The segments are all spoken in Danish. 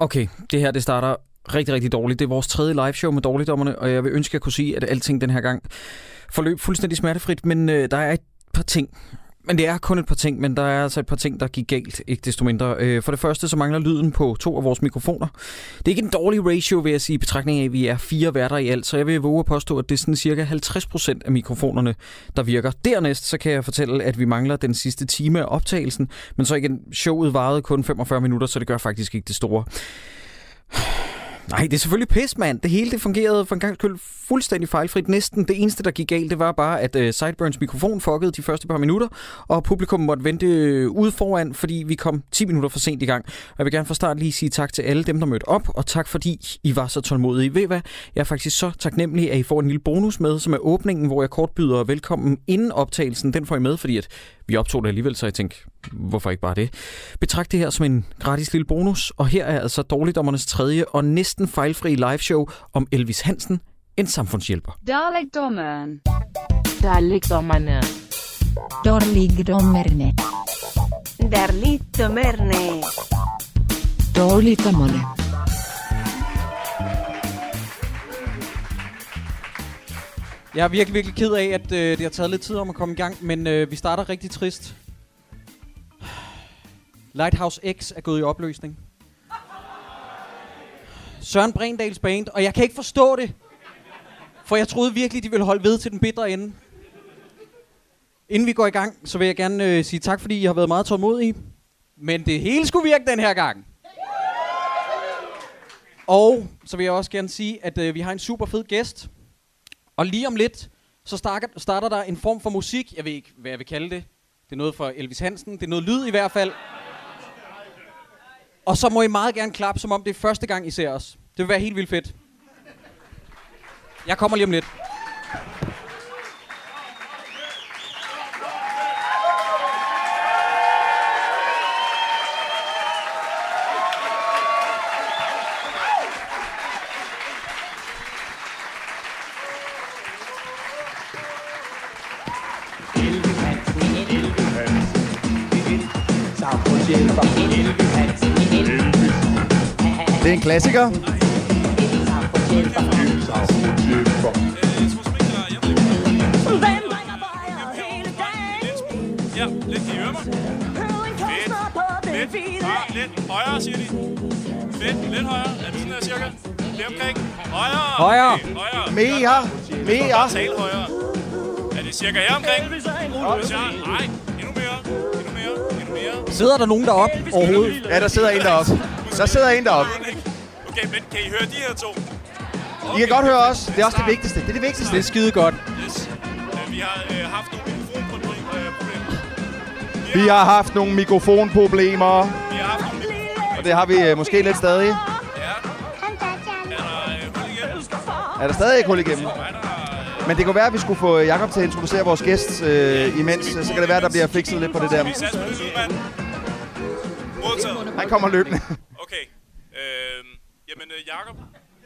Okay, det her det starter rigtig, rigtig dårligt. Det er vores tredje live show med dårligdommerne, og jeg vil ønske, at jeg kunne sige, at alting den her gang forløb fuldstændig smertefrit, men øh, der er et par ting, men det er kun et par ting, men der er altså et par ting, der gik galt, ikke desto mindre. Øh, for det første, så mangler lyden på to af vores mikrofoner. Det er ikke en dårlig ratio, vil jeg sige, i betragtning af, at vi er fire værter i alt, så jeg vil våge at påstå, at det er sådan cirka 50% af mikrofonerne, der virker. Dernæst, så kan jeg fortælle, at vi mangler den sidste time af optagelsen, men så igen, showet varede kun 45 minutter, så det gør faktisk ikke det store. Nej, det er selvfølgelig pis, mand. Det hele det fungerede for en gang skyld fuldstændig fejlfrit. Næsten det eneste, der gik galt, det var bare, at uh, Sideburns mikrofon fuckede de første par minutter, og publikum måtte vente øh, ude foran, fordi vi kom 10 minutter for sent i gang. Og jeg vil gerne fra start lige sige tak til alle dem, der mødte op, og tak fordi I var så tålmodige. Ved hvad? Jeg er faktisk så taknemmelig, at I får en lille bonus med, som er åbningen, hvor jeg kort byder velkommen inden optagelsen. Den får I med, fordi at vi optog det alligevel, så jeg tænkte, hvorfor ikke bare det? Betragt det her som en gratis lille bonus, og her er altså Dårligdommernes tredje og næsten fejlfri liveshow om Elvis Hansen, en samfundshjælper. Dalekdommeren. Dalekdommerne. Dårligdommerne. Darligdommerne. Dårligdommerne. Jeg er virkelig, virkelig ked af, at øh, det har taget lidt tid om at komme i gang, men øh, vi starter rigtig trist. Lighthouse X er gået i opløsning. Søren Brindals band, og jeg kan ikke forstå det. For jeg troede virkelig, de ville holde ved til den bitre ende. Inden vi går i gang, så vil jeg gerne øh, sige tak, fordi I har været meget tålmodige. Men det hele skulle virke den her gang. Og så vil jeg også gerne sige, at øh, vi har en super fed gæst. Og lige om lidt, så starter, starter der en form for musik. Jeg ved ikke, hvad jeg vil kalde det. Det er noget for Elvis Hansen. Det er noget lyd i hvert fald. Og så må I meget gerne klappe, som om det er første gang, I ser os. Det vil være helt vildt fedt. Jeg kommer lige om lidt. Klassiker. Ja, lidt kan I høre mig? Fedt. Lidt, ah, lidt højere, siger de. Fedt, lidt højere. Er det sådan her cirka? Det er omkring. Højere. Højere. Okay, højere. Mere. Mere. Bare tale højere. Er det cirka her omkring? Nej, endnu mere. Endnu mere. Endnu mere. Sidder der nogen deroppe overhovedet? Ja, der sidder en deroppe. Der sidder en deroppe. Okay, men kan I høre de her to? I kan godt høre os. Det er også det vigtigste. Det er det vigtigste. Det er skide godt. Yes. Øh, Vi har øh, haft nogle mikrofonproblemer. Vi har haft nogle mikrofonproblemer, Vi har haft nogle mikrofonproblemer. og det har vi øh, måske lidt stadig. Ja. Er der øh? Er stadig ikke hul igennem? Men det kunne være, at vi skulle få Jakob til at introducere vores gæst øh, imens. Så kan det være, at der bliver fikset lidt på det der. Han kommer løbende. Okay. Øh, jamen, øh, Jakob.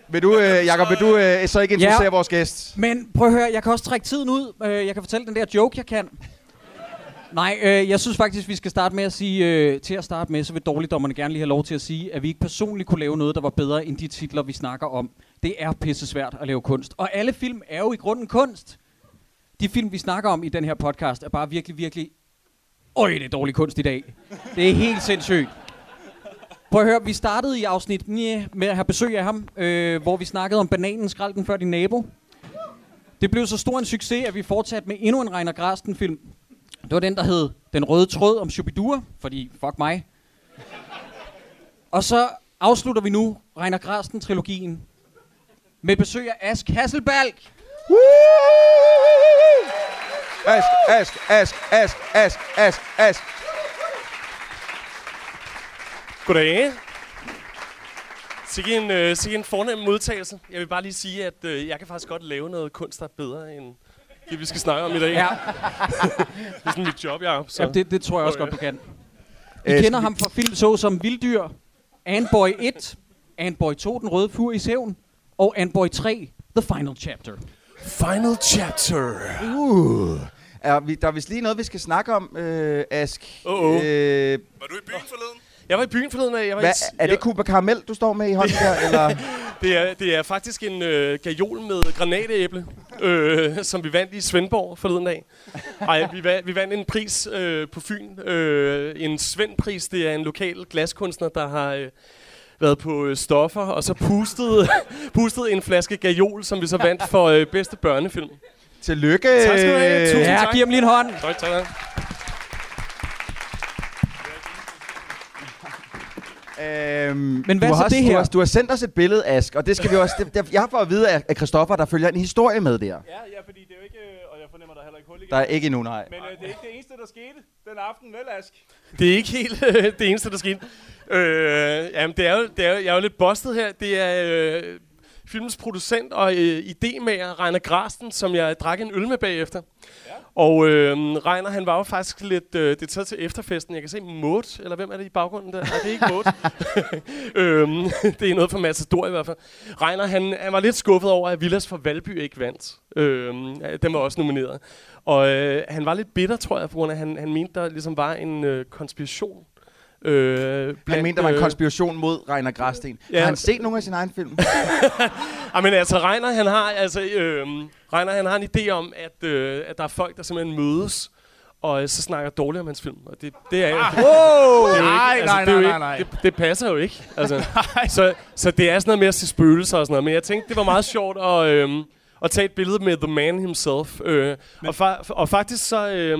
Vil du, øh, Jakob, vil du øh, så ikke introducere Ja. vores gæst? Men prøv at høre, jeg kan også trække tiden ud. Øh, Jeg kan fortælle den der joke, jeg kan. Nej, øh, jeg synes faktisk, vi skal starte med at sige, øh, til at starte med, så vil dårligdommerne gerne lige have lov til at sige, at vi ikke personligt kunne lave noget, der var bedre end de titler, vi snakker om. Det er pisse svært at lave kunst. Og alle film er jo i grunden kunst. De film, vi snakker om i den her podcast, er bare virkelig, virkelig... Øj, det er dårlig kunst i dag. Det er helt sindssygt. Prøv at høre, vi startede i afsnit 9 med at have besøg af ham, øh, hvor vi snakkede om bananen skrald den før din nabo. Det blev så stor en succes, at vi fortsatte med endnu en Reiner Grasten film. Det var den, der hed Den Røde Tråd om Shubidua, fordi fuck mig. Og så afslutter vi nu Reiner Grasten-trilogien med besøg af Ask Hasselbalg. Ask, ask, ask, ask, ask, ask, ask. Goddag. Sikke en, øh, sikke en fornem modtagelse. Jeg vil bare lige sige, at øh, jeg kan faktisk godt lave noget kunst, der er bedre end det, vi skal snakke om i dag. Ja, Det er sådan mit job, jeg ja det, det tror jeg også Okay. godt, du kan. I Øh, kender ham fra film så som Vilddyr, Anboy 1, Anboy 2, Den Røde Fur i Sævn, og Anboy 3, The Final Chapter. Final chapter. Uh. Er vi, der er vist lige noget, vi skal snakke om, øh, Ask. Uh-oh. Øh, Var du i byen forleden? Jeg var i byen forleden af. Jeg var Hvad, i, er det jeg, Cuba Caramel, du står med i hånden der? Eller? det, er, det er faktisk en øh, gajol med granatæble, øh, som vi vandt i Svendborg forleden af. Ej, vi, vandt, vi vandt en pris øh, på Fyn. Øh, en Svendpris. Det er en lokal glaskunstner, der har... Øh, været på øh, stoffer, og så pustede, pustede en flaske gajol, som vi så vandt for øh, bedste børnefilm. Tillykke. Tak skal du have. Tusind Ja, tak. giv ham lige en hånd. Tak, tak. Øhm, Men hvad du er har så også, det Du her? har, du har sendt os et billede, Ask, og det skal vi også... Det, det, jeg har fået at vide af, Christoffer, der følger en historie med der. Ja, ja, fordi det er jo ikke, øh, og jeg fornemmer, der er heller ikke hul igen. Der er ikke endnu, nej. Men øh, det er ikke det eneste, der skete den aften, vel, Ask? Det er ikke helt øh, det eneste, der skete. Øh, jamen, det er jo, det er jo, jeg er jo lidt bustet her. Det er øh, filmens producent og øh, idémager, Reiner Grasten, som jeg drak en øl med bagefter. Ja. Og øh, Reiner, han var jo faktisk lidt øh, det er taget til efterfesten. Jeg kan se Maud, eller hvem er det i baggrunden der? Nej, det er ikke Maud. øhm, det er noget fra Matador i hvert fald. Reiner, han, han var lidt skuffet over, at Villas for Valby ikke vandt. Øhm, den var også nomineret. Og øh, han var lidt bitter, tror jeg, på grund af, at han, han mente, der ligesom var en øh, konspiration. Øh, Han blandt, mente, der var en øh, konspiration mod Reiner Græsten. Ja. Har han set nogle af sine egne film? Ej, men altså, Reiner, han har, altså, øh, Reiner, han har en idé om, at, øh, at der er folk, der simpelthen mødes, og øh, så snakker dårligt om hans film. Og det, det er, ah, Wow! det er jo ikke, Nej, altså, nej, det, er jo nej, ikke nej, nej. Det, det passer jo ikke. Altså, så, så det er sådan noget med at se spøgelser og sådan noget. Men jeg tænkte, det var meget sjovt at, øh, at tage et billede med The Man himself. Øh, og, fa- og faktisk så... Øh,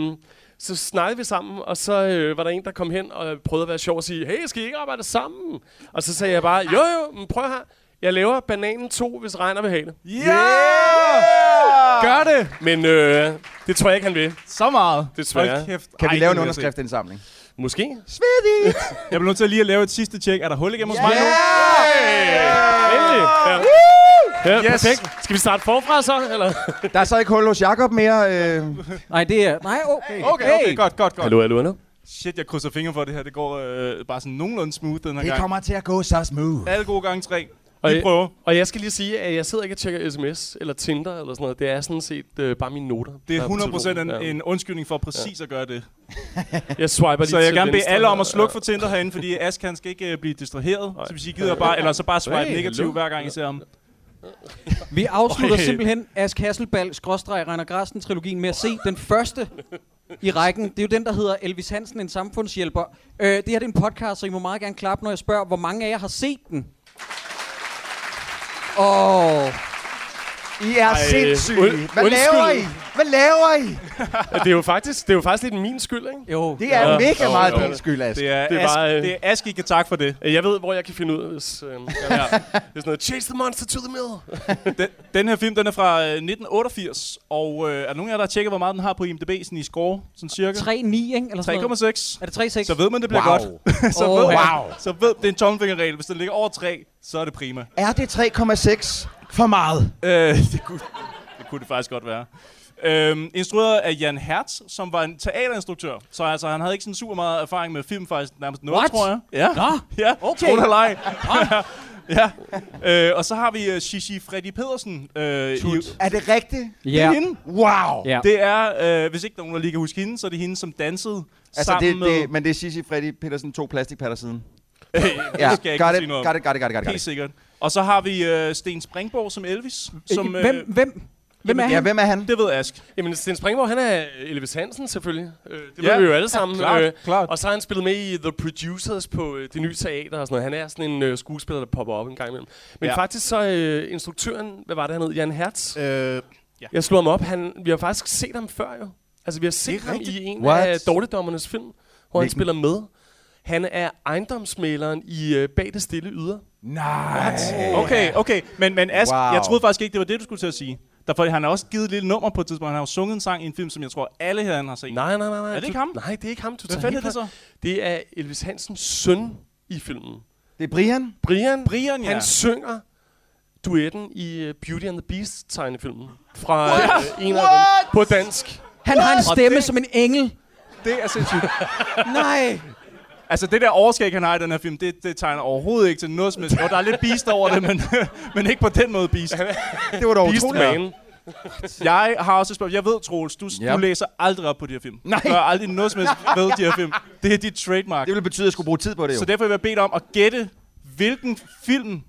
så snakkede vi sammen, og så øh, var der en, der kom hen og prøvede at være sjov og sige, hey, skal I ikke arbejde sammen? Og så sagde jeg bare, jo jo, men prøv her. Jeg laver bananen 2, hvis Regner vil have det. Ja! Gør det! Men øh, det tror jeg ikke, han vil. Så meget. Desværre. Hold kæft. Kan vi Ej, lave en det jeg underskriftindsamling? Måske. Svedigt! Jeg bliver nødt til at lige at lave et sidste tjek. Er der hul igennem hos mig nu? Endelig. Ja. Ja, Yes. perfekt. Skal vi starte forfra så? Eller? Der er så ikke hul hos Jacob mere. Øh. Nej, det er... Nej, okay. Okay, okay, godt, godt, godt. Hallo, hallo, hallo. Shit, jeg krydser fingre for det her. Det går øh, bare sådan nogenlunde smooth den her Det gang. kommer til at gå så smooth. Alle gode gange tre. Og Vi jeg- prøver. Og jeg skal lige sige, at jeg sidder ikke og tjekker sms eller Tinder eller sådan noget. Det er sådan set øh, bare mine noter. Det er der på 100% en. Ja. en undskyldning for præcis at gøre det. Jeg swiper lige Så jeg vil gerne bede alle om at slukke for Tinder herinde, fordi Ask han skal ikke øh, blive distraheret. Så hvis I gider bare, eller så bare swipe Hey, negativ hver gang I ser ham. Vi afslutter Øj. simpelthen Ask Hasselball, skråstreg, Reiner Grasten trilogien med at se den første i rækken. Det er jo den, der hedder Elvis Hansen, en samfundshjælper. Øh, det her det er en podcast, så I må meget gerne klappe, når jeg spørger, hvor mange af jer har set den? Åh, I er Ej, sindssyge. und- Hvad undskyld. laver I? Hvad laver I? Det er jo faktisk, det er jo faktisk lidt min skyld, ikke? jo. Det er Ja. mega Jo, meget jo. din skyld, Ask. Det er, Det er Ask, bare, øh, det er Ask, I kan takke for det. Jeg ved, hvor jeg kan finde ud af, hvis... Øh, ja. Det er sådan noget, chase the monster to the mill. Den, den her film, den er fra øh, 1988, og øh, er der nogen af jer, der har tjekket, hvor meget den har på IMDb, sådan i score, sådan cirka? 3,9, ikke? Eller sådan noget. 3,6. Er det 3,6? Så ved man, det bliver Wow. godt. så, Åh, ved man, wow. så ved det er en tommelfingerregel. Hvis den ligger over 3, så er det prima. Er det 3,6 for meget? Øh, det, kunne, det kunne det faktisk godt være. Øhm, instrueret af Jan Hertz, som var en teaterinstruktør. Så altså, han havde ikke sådan super meget erfaring med film, faktisk nærmest noget, What? tror jeg. Ja, Nå, ja. okay. Tro det ja. Øh, og så har vi uh, Shishi Freddy Pedersen. Øh, i, Er det rigtigt? Det Ja. er hende. Wow! Ja. Det er, øh, hvis ikke nogen der lige kan huske hende, så er det hende, som dansede Altså, sammen det, med... det, men det er Sissi Freddy Petersen to plastikpatter siden. det Ja, skal jeg ikke got sige it, got it, got it, got it, got it. Helt sikkert. Og så har vi øh, Sten Springborg som Elvis. Som, Øh, hvem, hvem, hvem er Ja, han? hvem er han? Det ved Ask. Jamen, Sten Springborg, han er Elvis Hansen selvfølgelig. Øh, det Ja. ved vi jo alle sammen. klart, øh, klart. Og så har han spillet med i The Producers på øh, det nye teater og sådan noget. Han er sådan en øh, skuespiller, der popper op en gang imellem. Men Ja. ja. faktisk så øh, instruktøren, hvad var det, han hed? Jan Hertz. Øh, Jeg slog ham op. Han, vi har faktisk set ham før jo. Altså, vi har set ham rigtigt. i en What? af Dårligdommernes film, hvor han Hvilken? spiller med. Han er ejendomsmaleren i øh, Bag det stille yder. Nej. okay, okay. Men, men Ask, Wow. jeg troede faktisk ikke, det var det, du skulle til at sige. Derfor han har også givet et lille nummer på et tidspunkt. Han har jo sunget en sang i en film, som jeg tror, alle herinde har set. Nej, nej, nej. nej. Er det ikke ham? Nej, det er ikke ham. Du Hvad fanden er det så? Det er Elvis Hansens søn i filmen. Det er Brian. Brian, Brian, ja. han synger duetten i uh, Beauty and the Beast tegnefilmen fra uh, en af dem på dansk. Han har en stemme det- som en engel. Det er sindssygt. Nej. Altså, det der overskæg, han har i den her film, det, det tegner overhovedet ikke til noget som helst. Og der er lidt beast over det, men, men ikke på den måde beast. Det var da Beast utroligt. Man. Jeg har også et spørgsmål. Jeg ved, Troels, du, Ja. du læser aldrig op på de her film. Nej. Du gør aldrig noget som helst ved de her film. Det er dit trademark. Det ville betyde, at jeg skulle bruge tid på det jo. Så derfor vil jeg bede dig om at gætte, hvilken film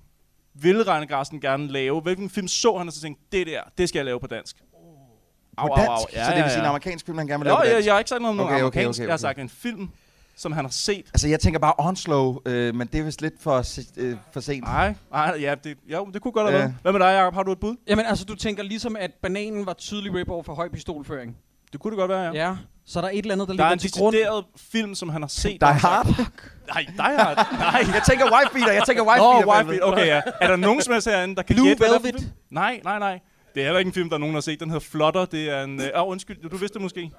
ville Reine Grasten gerne lave? Hvilken film så han, og så tænkte, det der, det skal jeg lave på dansk. Au, på au, dansk? au. Ja, så det ja, vil sige en ja. amerikansk film, han gerne vil Nå, lave på jeg, dansk? jeg har ikke sagt noget om Okay, okay, okay, amerikansk. okay, Jeg har sagt en film, som han har set. Altså, jeg tænker bare Onslow, øh, men det er vist lidt for, øh, for sent. Nej, nej, ja, det, jo, det kunne godt have Ja. været. Hvad med dig, Jacob? Har du et bud? Jamen altså, du tænker ligesom, at bananen var tydelig rip-off for høj pistolføring. Det kunne det godt være, ja. Ja. Så der er et eller andet, der, Der er ligger en til grund. decideret film, som han har set. Die Hard? Nej, Die Hard. Nej. jeg tænker Wife Beater, jeg tænker Wife Nå, Beater. for Wife. Beater. Okay, ja. Er der nogen som helst herinde, der kan Blue gætte, hvad det er for Velvet? en film? Nej, nej, nej. Det er heller ikke en film, der er nogen, der har set. Den hedder Flotter. Det er en... Åh, oh, undskyld. Du vidste det måske.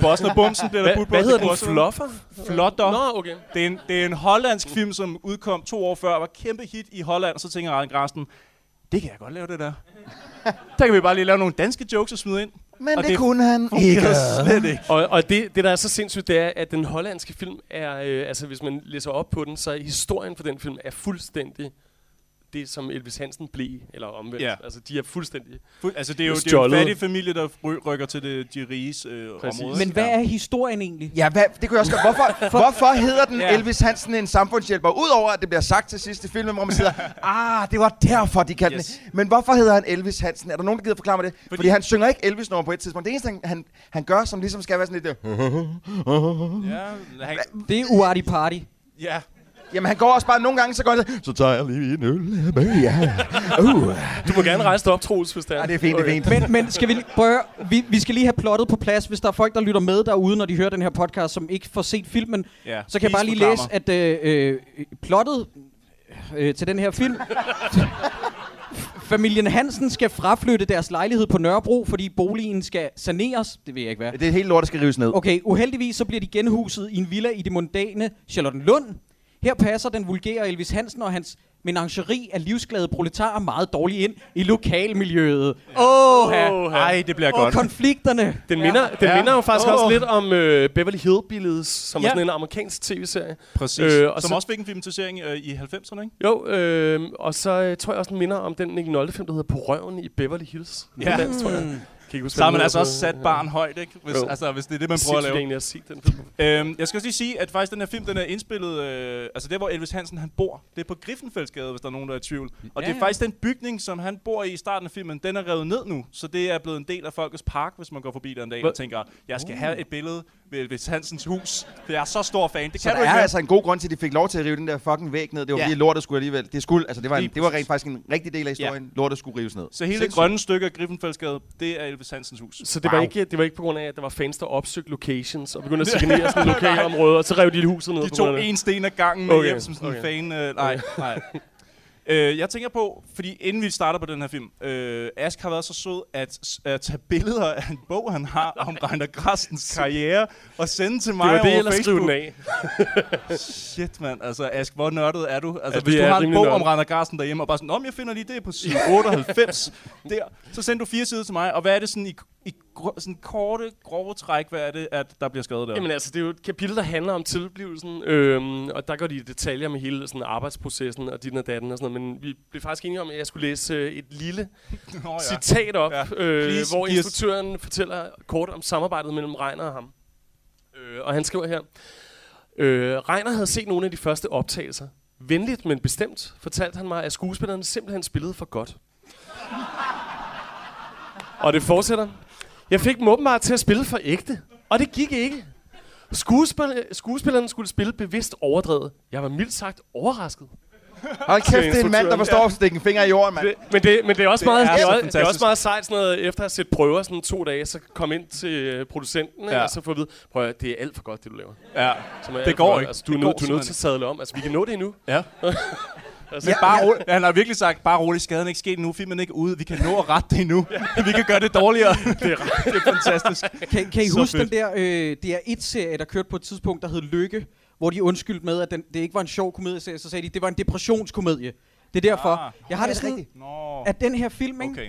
Bossen og Bumsen bliver der Hvad, budt på. hvad Det hedder den? Fluffer? Flotter. Nå, okay. Det er, en, det er en hollandsk film, som udkom to år før, var kæmpe hit i Holland, og så tænker Ryan Grasten, det kan jeg godt lave det der. der kan vi bare lige lave nogle danske jokes og smide ind. Men Og det, det kunne han ikke. slet ikke. Og, og det, det, der er så sindssygt, det er, at den hollandske film er, øh, altså hvis man læser op på den, så er historien for den film er fuldstændig det, som Elvis Hansen blev, eller omvendt. Ja. Altså, de er fuldstændig... Fu- Altså, det er jo, det er jo en fattig familie, der ry- rykker til det, de riges øh, område. Men hvad er historien egentlig? Ja, hvad, det kunne jeg også godt. Hvorfor, hvorfor hedder den Ja. Elvis Hansen en samfundshjælper? Udover at det bliver sagt til sidst i filmen, hvor man siger, ah, det var derfor, de kaldte Yes. den. Men hvorfor hedder han Elvis Hansen? Er der nogen, der gider forklare mig det? Fordi, Fordi- han synger ikke Elvis nummer på et tidspunkt. Det eneste, han, han, han gør, som ligesom skal være sådan lidt... øh, Ja, han, Det er uartig party. ja. Jamen, han går også bare nogle gange, så går han så tager jeg lige en øl med jer. Uh. Du må gerne rejse dig op, Troels, hvis det er. Ja, det er fint, det er fint. Men, men skal vi, lige- prøv at høre, vi, vi skal lige have plottet på plads, hvis der er folk, der lytter med derude, når de hører den her podcast, som ikke får set filmen. ja. Så kan jeg bare lige læse, at øh, øh, plottet øh, til den her film... Familien Hansen skal fraflytte deres lejlighed på Nørrebro, fordi boligen skal saneres. Det ved jeg ikke hvad. Det er helt lort, der skal rives ned. Okay, uheldigvis så bliver de genhuset i en villa i det mondane Charlottenlund. Her passer den vulgære Elvis Hansen og hans menageri af livsglade proletarer meget dårligt ind i lokalmiljøet. Åh, Åh, Ej, det bliver og godt. konflikterne. Den minder, den Ja. minder jo faktisk Åh. også lidt om øh, Beverly Hillbillies, som Ja. er sådan en amerikansk tv-serie. Præcis. Øh, og som så- også fik en filmatisering øh, i 90'erne, ikke? Jo, øh, og så øh, tror jeg også, den minder om den Nick Nolte-film, der hedder På røven i Beverly Hills. Ja. På dansk, tror jeg. Kan ikke Så har man altså også sat barn højt, ikke? Hvis, Jo. altså, hvis det er det, man prøver at Sindssygt lave. egentlig at se den film. Øhm, jeg skal også lige sige, at faktisk den her film, den er indspillet, øh, altså der hvor Elvis Hansen han bor, det er på Griffenfeldsgade, hvis der er nogen, der er i tvivl. Og Ja, det er ja. faktisk den bygning, som han bor i i starten af filmen, den er revet ned nu. Så det er blevet en del af Folkets Park, hvis man går forbi der en dag Hvad? og tænker, jeg skal have et billede ved Elvis Hansens hus. Det er jeg så stor fan. Det Så kan der du ikke er altså en god grund til, at de fik lov til at rive den der fucking væg ned. Det var Ja. fordi lortet skulle alligevel. Det, skulle, altså, det, var, en, det var rent faktisk en rigtig del af historien. Lortet skulle rives ned. Så hele det grønne stykke af Griffenfeldsgade, det er Elvis Hansens hus. Så det, var Wow. ikke, det var ikke på grund af, at der var fans, der opsøgte locations og begyndte at signere sådan lokale områder, og så rev de huset ned. De på grund tog en sten ad gangen med Okay, hjem som sådan en okay. fan. Øh, nej, nej. Øh, jeg tænker på, fordi inden vi starter på den her film, øh, Ask har været så sød at, at tage billeder af en bog, han har om Reiner Grastens karriere, og sende til mig Det var det, over Facebook. af. Shit, mand. Altså, Ask, hvor nørdet er du? Altså, Ja, hvis du har en bog om nørdet. Reiner Grasten derhjemme, og bare sådan, om jeg finder lige det på side 98, der, så sender du fire sider til mig, og hvad er det sådan i, i gr- sådan korte, grove træk, hvad er det, at der bliver skrevet der? Jamen altså, det er jo et kapitel, der handler om tilblivelsen, øhm, og der går de i detaljer med hele sådan, arbejdsprocessen og din og datten og sådan noget, men vi blev faktisk enige om, at jeg skulle læse øh, et lille Nå, ja. citat op, Ja. øh, Please, hvor instruktøren fortæller kort om samarbejdet mellem Reiner og ham. Øh, og han skriver her, øh, Reiner havde set nogle af de første optagelser. Venligt, men bestemt, fortalte han mig, at skuespillerne simpelthen spillede for godt. og det fortsætter. Jeg fik dem åbenbart til at spille for ægte, og det gik ikke. Skuespil- skuespillerne skulle spille bevidst overdrevet. Jeg var mildt sagt overrasket. Hold kæft, det er en mand, der forstår at stikke en finger i jorden, mand. Det, men, det, men det er også Det meget, er det er, det er også meget sejt sådan noget, efter at have set prøver sådan to dage, så kom ind til øh, producenten, ja. Og så få at vide, prøv at det er alt for godt, det du laver. Ja. Som Det for går godt. ikke. Altså, du er, Det nødt, går du er nødt til at sadle om. Altså, vi kan nå det endnu. Ja. Altså, Ja, Bare ja. rolig. Han har virkelig sagt, bare rolig, skaden er ikke sket endnu, filmen er ikke ude, vi kan nå at rette det endnu. vi kan gøre det dårligere. det, er, ret- det er fantastisk. Kan, kan I Så huske fedt. den der øh, DR1-serie, der kørte på et tidspunkt, der hed Lykke, hvor de undskyldte med, at den, det ikke var en sjov komedieserie, så sagde de, det var en depressionskomedie. Det er derfor. Ah. Jeg har Ja, det det er sådan, at den her film, ikke? Okay.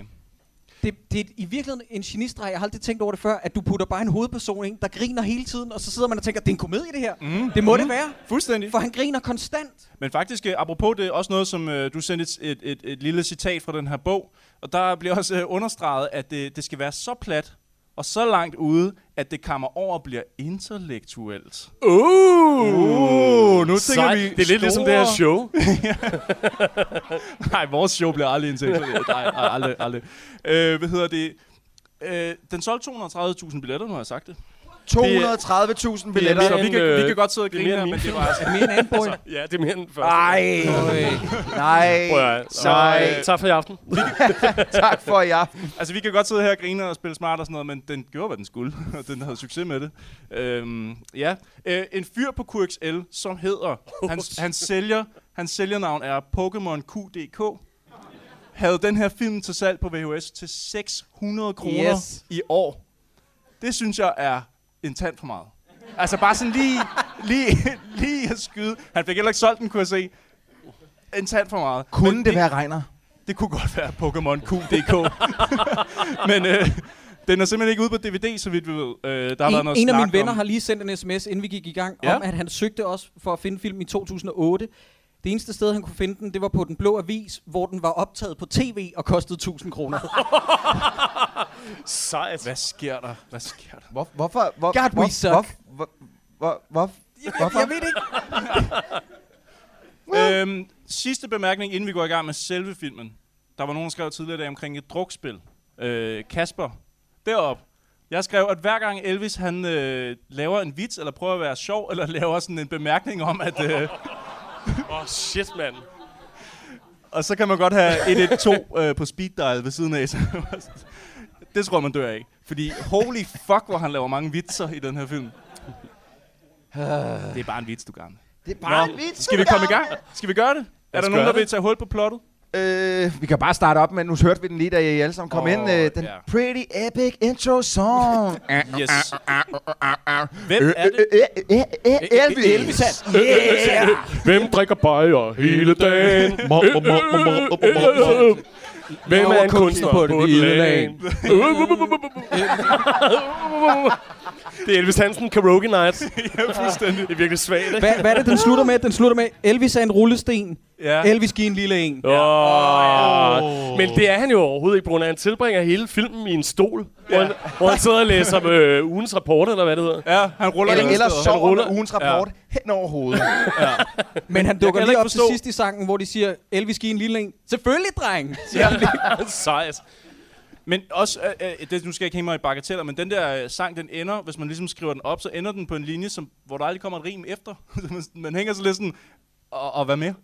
Det, det er i virkeligheden en genistreg. Jeg har aldrig tænkt over det før, at du putter bare en hovedperson ind, der griner hele tiden, og så sidder man og tænker, det er en komedie det her. Mm. Det må mm. det være, Fuldstændig. for han griner konstant. Men faktisk, øh, apropos det, er også noget, som øh, du sendte et, et, et, et lille citat fra den her bog, og der bliver også øh, understreget, at det, det skal være så plat og så langt ude, at det kommer over og bliver intellektuelt. Uh, nu Sej. Det er lidt ligesom det her show. Nej, vores show bliver aldrig intellektuelt. Nej, aldrig, aldrig. Øh, hvad hedder det? Øh, den solgte 230.000 billetter, nu har jeg sagt det. 230.000 Så billetter. vi kan, vi kan godt sidde og det er grine men min det var altså... Mere end anden boy. Ja, det er mere end den første. Ej, nej. Så, Nej. øh, tak for i aften. Tak for i aften. Altså, vi kan godt sidde her og grine og spille smart og sådan noget, men den gjorde, hvad den skulle, og den havde succes med det. Øhm, ja. Øh, en fyr på QXL, som hedder... Hans, hans, sælger, hans sælgernavn er Pokémon QDK. Havde den her film til salg på VHS til 600 kroner Yes. i år. Det synes jeg er en tand for meget. Altså bare sådan lige, lige, lige at skyde. Han fik heller ikke solgt den, kunne jeg se. En tand for meget. Kunne Men det være regner? det kunne godt være Pokémon QDK. Men øh, den er simpelthen ikke ude på DVD, så vidt vi ved. Øh, der har været En, noget en af mine venner om. har lige sendt en sms, inden vi gik i gang, Ja. om at han søgte også for at finde film i 2008. Det eneste sted, han kunne finde den, det var på Den Blå Avis, hvor den var optaget på tv og kostede 1000 kroner. Sejt. Hvad sker der? Hvad sker der? Hvor, hvorfor? Hvor, God, we hvor, suck. Hvor, hvor, hvor, hvor, hvorfor? Jeg ved det ikke. Øhm, sidste bemærkning, inden vi går i gang med selve filmen. Der var nogen, der skrev tidligere i dag omkring et drukspil. Øh, Kasper, derop. Jeg skrev, at hver gang Elvis han øh, laver en vits, eller prøver at være sjov, eller laver sådan en bemærkning om, at... Øh, Åh, oh, shit, mand. og så kan man godt have 112 øh, på speed dial ved siden af. Så det tror jeg, man dør af. Fordi holy fuck, hvor han laver mange vitser i den her film. Det er bare en vits, du gamle. Det er bare Nå, en vits, Skal vi komme i gang? Skal vi gøre det? Er der nogen, der vil tage hul på plottet? Øh, vi kan bare starte op, men nu hørte vi den lige, da I alle sammen kom Åh, ind. Øh, den ja. pretty epic intro song. Yes. Hvem er det? Øh, øh, øh, øh, Elvis. Elvis. Yeah. Hvem drikker bajer hele dagen? Hvem er en kunstner på det lille land? Det er Elvis Hansen Karaoke Night. Ja, fuldstændig. Det er virkelig svagt, ikke? Hvad, hvad er det, den slutter med? Den slutter med, Elvis er en rullesten. Ja. Elvis giver en lille en. Åh, ja. Men det er han jo overhovedet ikke, på grund af, at han tilbringer hele filmen i en stol, ja. hvor, han, hvor han sidder og læser øh, ugens rapport, eller hvad det hedder. Ja, han ruller Eller, eller sover ruller. med ugens rapport hen over hovedet. Men han dukker lige ikke op forstå- til sidst i sangen, hvor de siger, Elvis giver en lille en. Selvfølgelig, dreng! Ja. Sejt. Men også, øh, øh, det, nu skal jeg ikke hænge mig i bagateller, men den der øh, sang, den ender, hvis man ligesom skriver den op, så ender den på en linje, som, hvor der aldrig kommer et rim efter. man, hænger så lidt sådan, og, og hvad mere?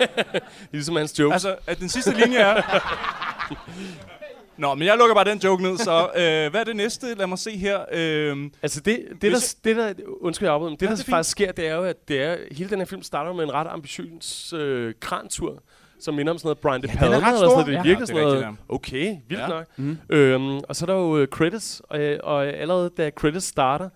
Ligesom hans joke. Altså, at den sidste linje er... Nå, men jeg lukker bare den joke ned, så øh, hvad er det næste? Lad mig se her. Øh, Altså det, det, der, det der, undskyld jeg afbryder, men det, Ja, der det er fint. faktisk sker, det er jo, at det er, hele den her film starter med en ret ambitiøs øh, krantur, som minder om sådan noget Brian De er Palma, ret eller sådan noget. Det er Ja, virkelig det er sådan noget, okay, vildt Ja. nok. Mm. Øhm, og så er der jo øh, credits, og, øh, og allerede da credits starter,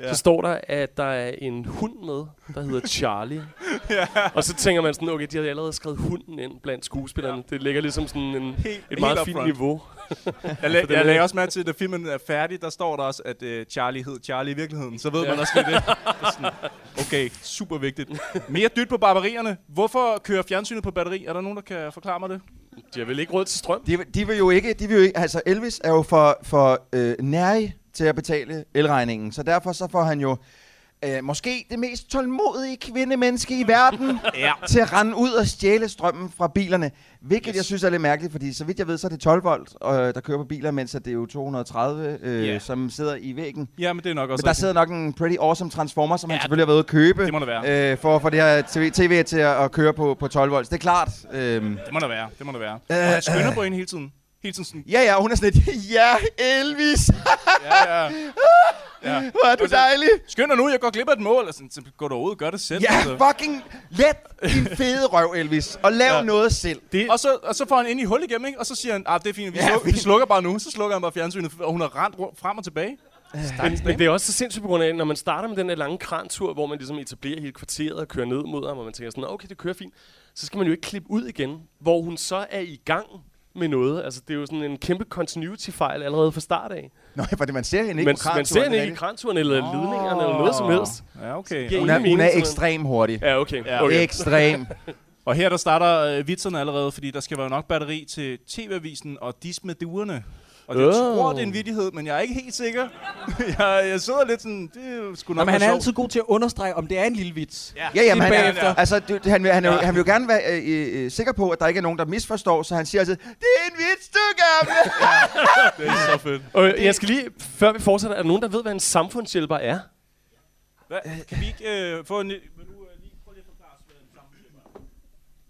Ja. så står der, at der er en hund med, der hedder Charlie. ja. Og så tænker man sådan, okay, de har allerede skrevet hunden ind blandt skuespillerne. Det ligger ligesom sådan en, Helt- et helt meget up fint front. niveau. jeg, den jeg lagde også mærke til, at da filmen er færdig, der står der også, at øh, Charlie hed Charlie i virkeligheden. Så ved ja. man også lige det. det sådan, okay, super vigtigt. Mere dyt på barbarierne. Hvorfor kører fjernsynet på batteri? Er der nogen, der kan forklare mig det? De har vel ikke råd til strøm? De, de vil jo ikke, de vil jo ikke, altså Elvis er jo for, for øh, nærig til at betale elregningen, så derfor så får han jo øh, måske det mest tålmodige kvindemenneske i verden Ja. til at rende ud og stjæle strømmen fra bilerne. Hvilket yes. Jeg synes er lidt mærkeligt, fordi så vidt jeg ved, så er det 12 volt, øh, der kører på biler, mens at det er jo 230, øh, Ja. som sidder i væggen. Ja, men det er nok også Men der sidder nok en pretty awesome transformer, som ja, han selvfølgelig har været ude at købe. det må der være. Øh, for at få det her TV, TV til at, at køre på, på 12 volts. Det er klart. Øh, Det må der være. Det må der være. Og han skynder på hende hele tiden. Hele tiden sådan, ja, ja, hun er sådan lidt, ja, Elvis, ja, ja. ja. hvor er du dejlig. Skynd dig nu, jeg går glip af et mål. Og sådan, så gå derud, gør det selv. Ja, altså. fucking let din fede røv, Elvis, og lav Ja. noget selv. Det, Og så, og så får han ind i hul igennem, ikke? Og så siger han, ah, det er fint, vi, Ja, sluk, vi fint. slukker bare nu. Så slukker han bare fjernsynet, og hun har rent rundt, frem og tilbage. Men, men det er også så sindssygt på grund af, når man starter med den der lange krantur, hvor man ligesom etablerer hele kvarteret og kører ned mod ham, og man tænker sådan, okay, det kører fint, så skal man jo ikke klippe ud igen, hvor hun så er i gang med noget. Altså, det er jo sådan en kæmpe continuity-fejl allerede fra start af. Nå, fordi man ser hende ikke Men på man ser hende ikke i kranturen, eller ledningerne eller noget som helst. Ja, okay. Hun er, hun er ekstrem hurtig. Ja, okay. Ja. okay. Ekstrem. Og her der starter øh, vitserne allerede, fordi der skal være nok batteri til TV-avisen og dis Og jeg Åh. tror, det er en vittighed, men jeg er ikke helt sikker. jeg, jeg sidder lidt sådan, det er Nå, nok men han er være altid god til at understrege, om det er en lille vits. Ja, Ja, jamen, han, bagefter. er, altså, det, han, vil, han, jo- han vil jo gerne være øh, øh, øh, sikker på, at der ikke er nogen, der misforstår, så han siger altid, det er en vits, du gamle! det er så fedt. Og jeg skal lige, før vi fortsætter, er der nogen, der ved, hvad en samfundshjælper er? Hvad? Kan vi ikke øh, få en... Vil du øh, lige prøve lige at forklare os, hvad en samfundshjælper er?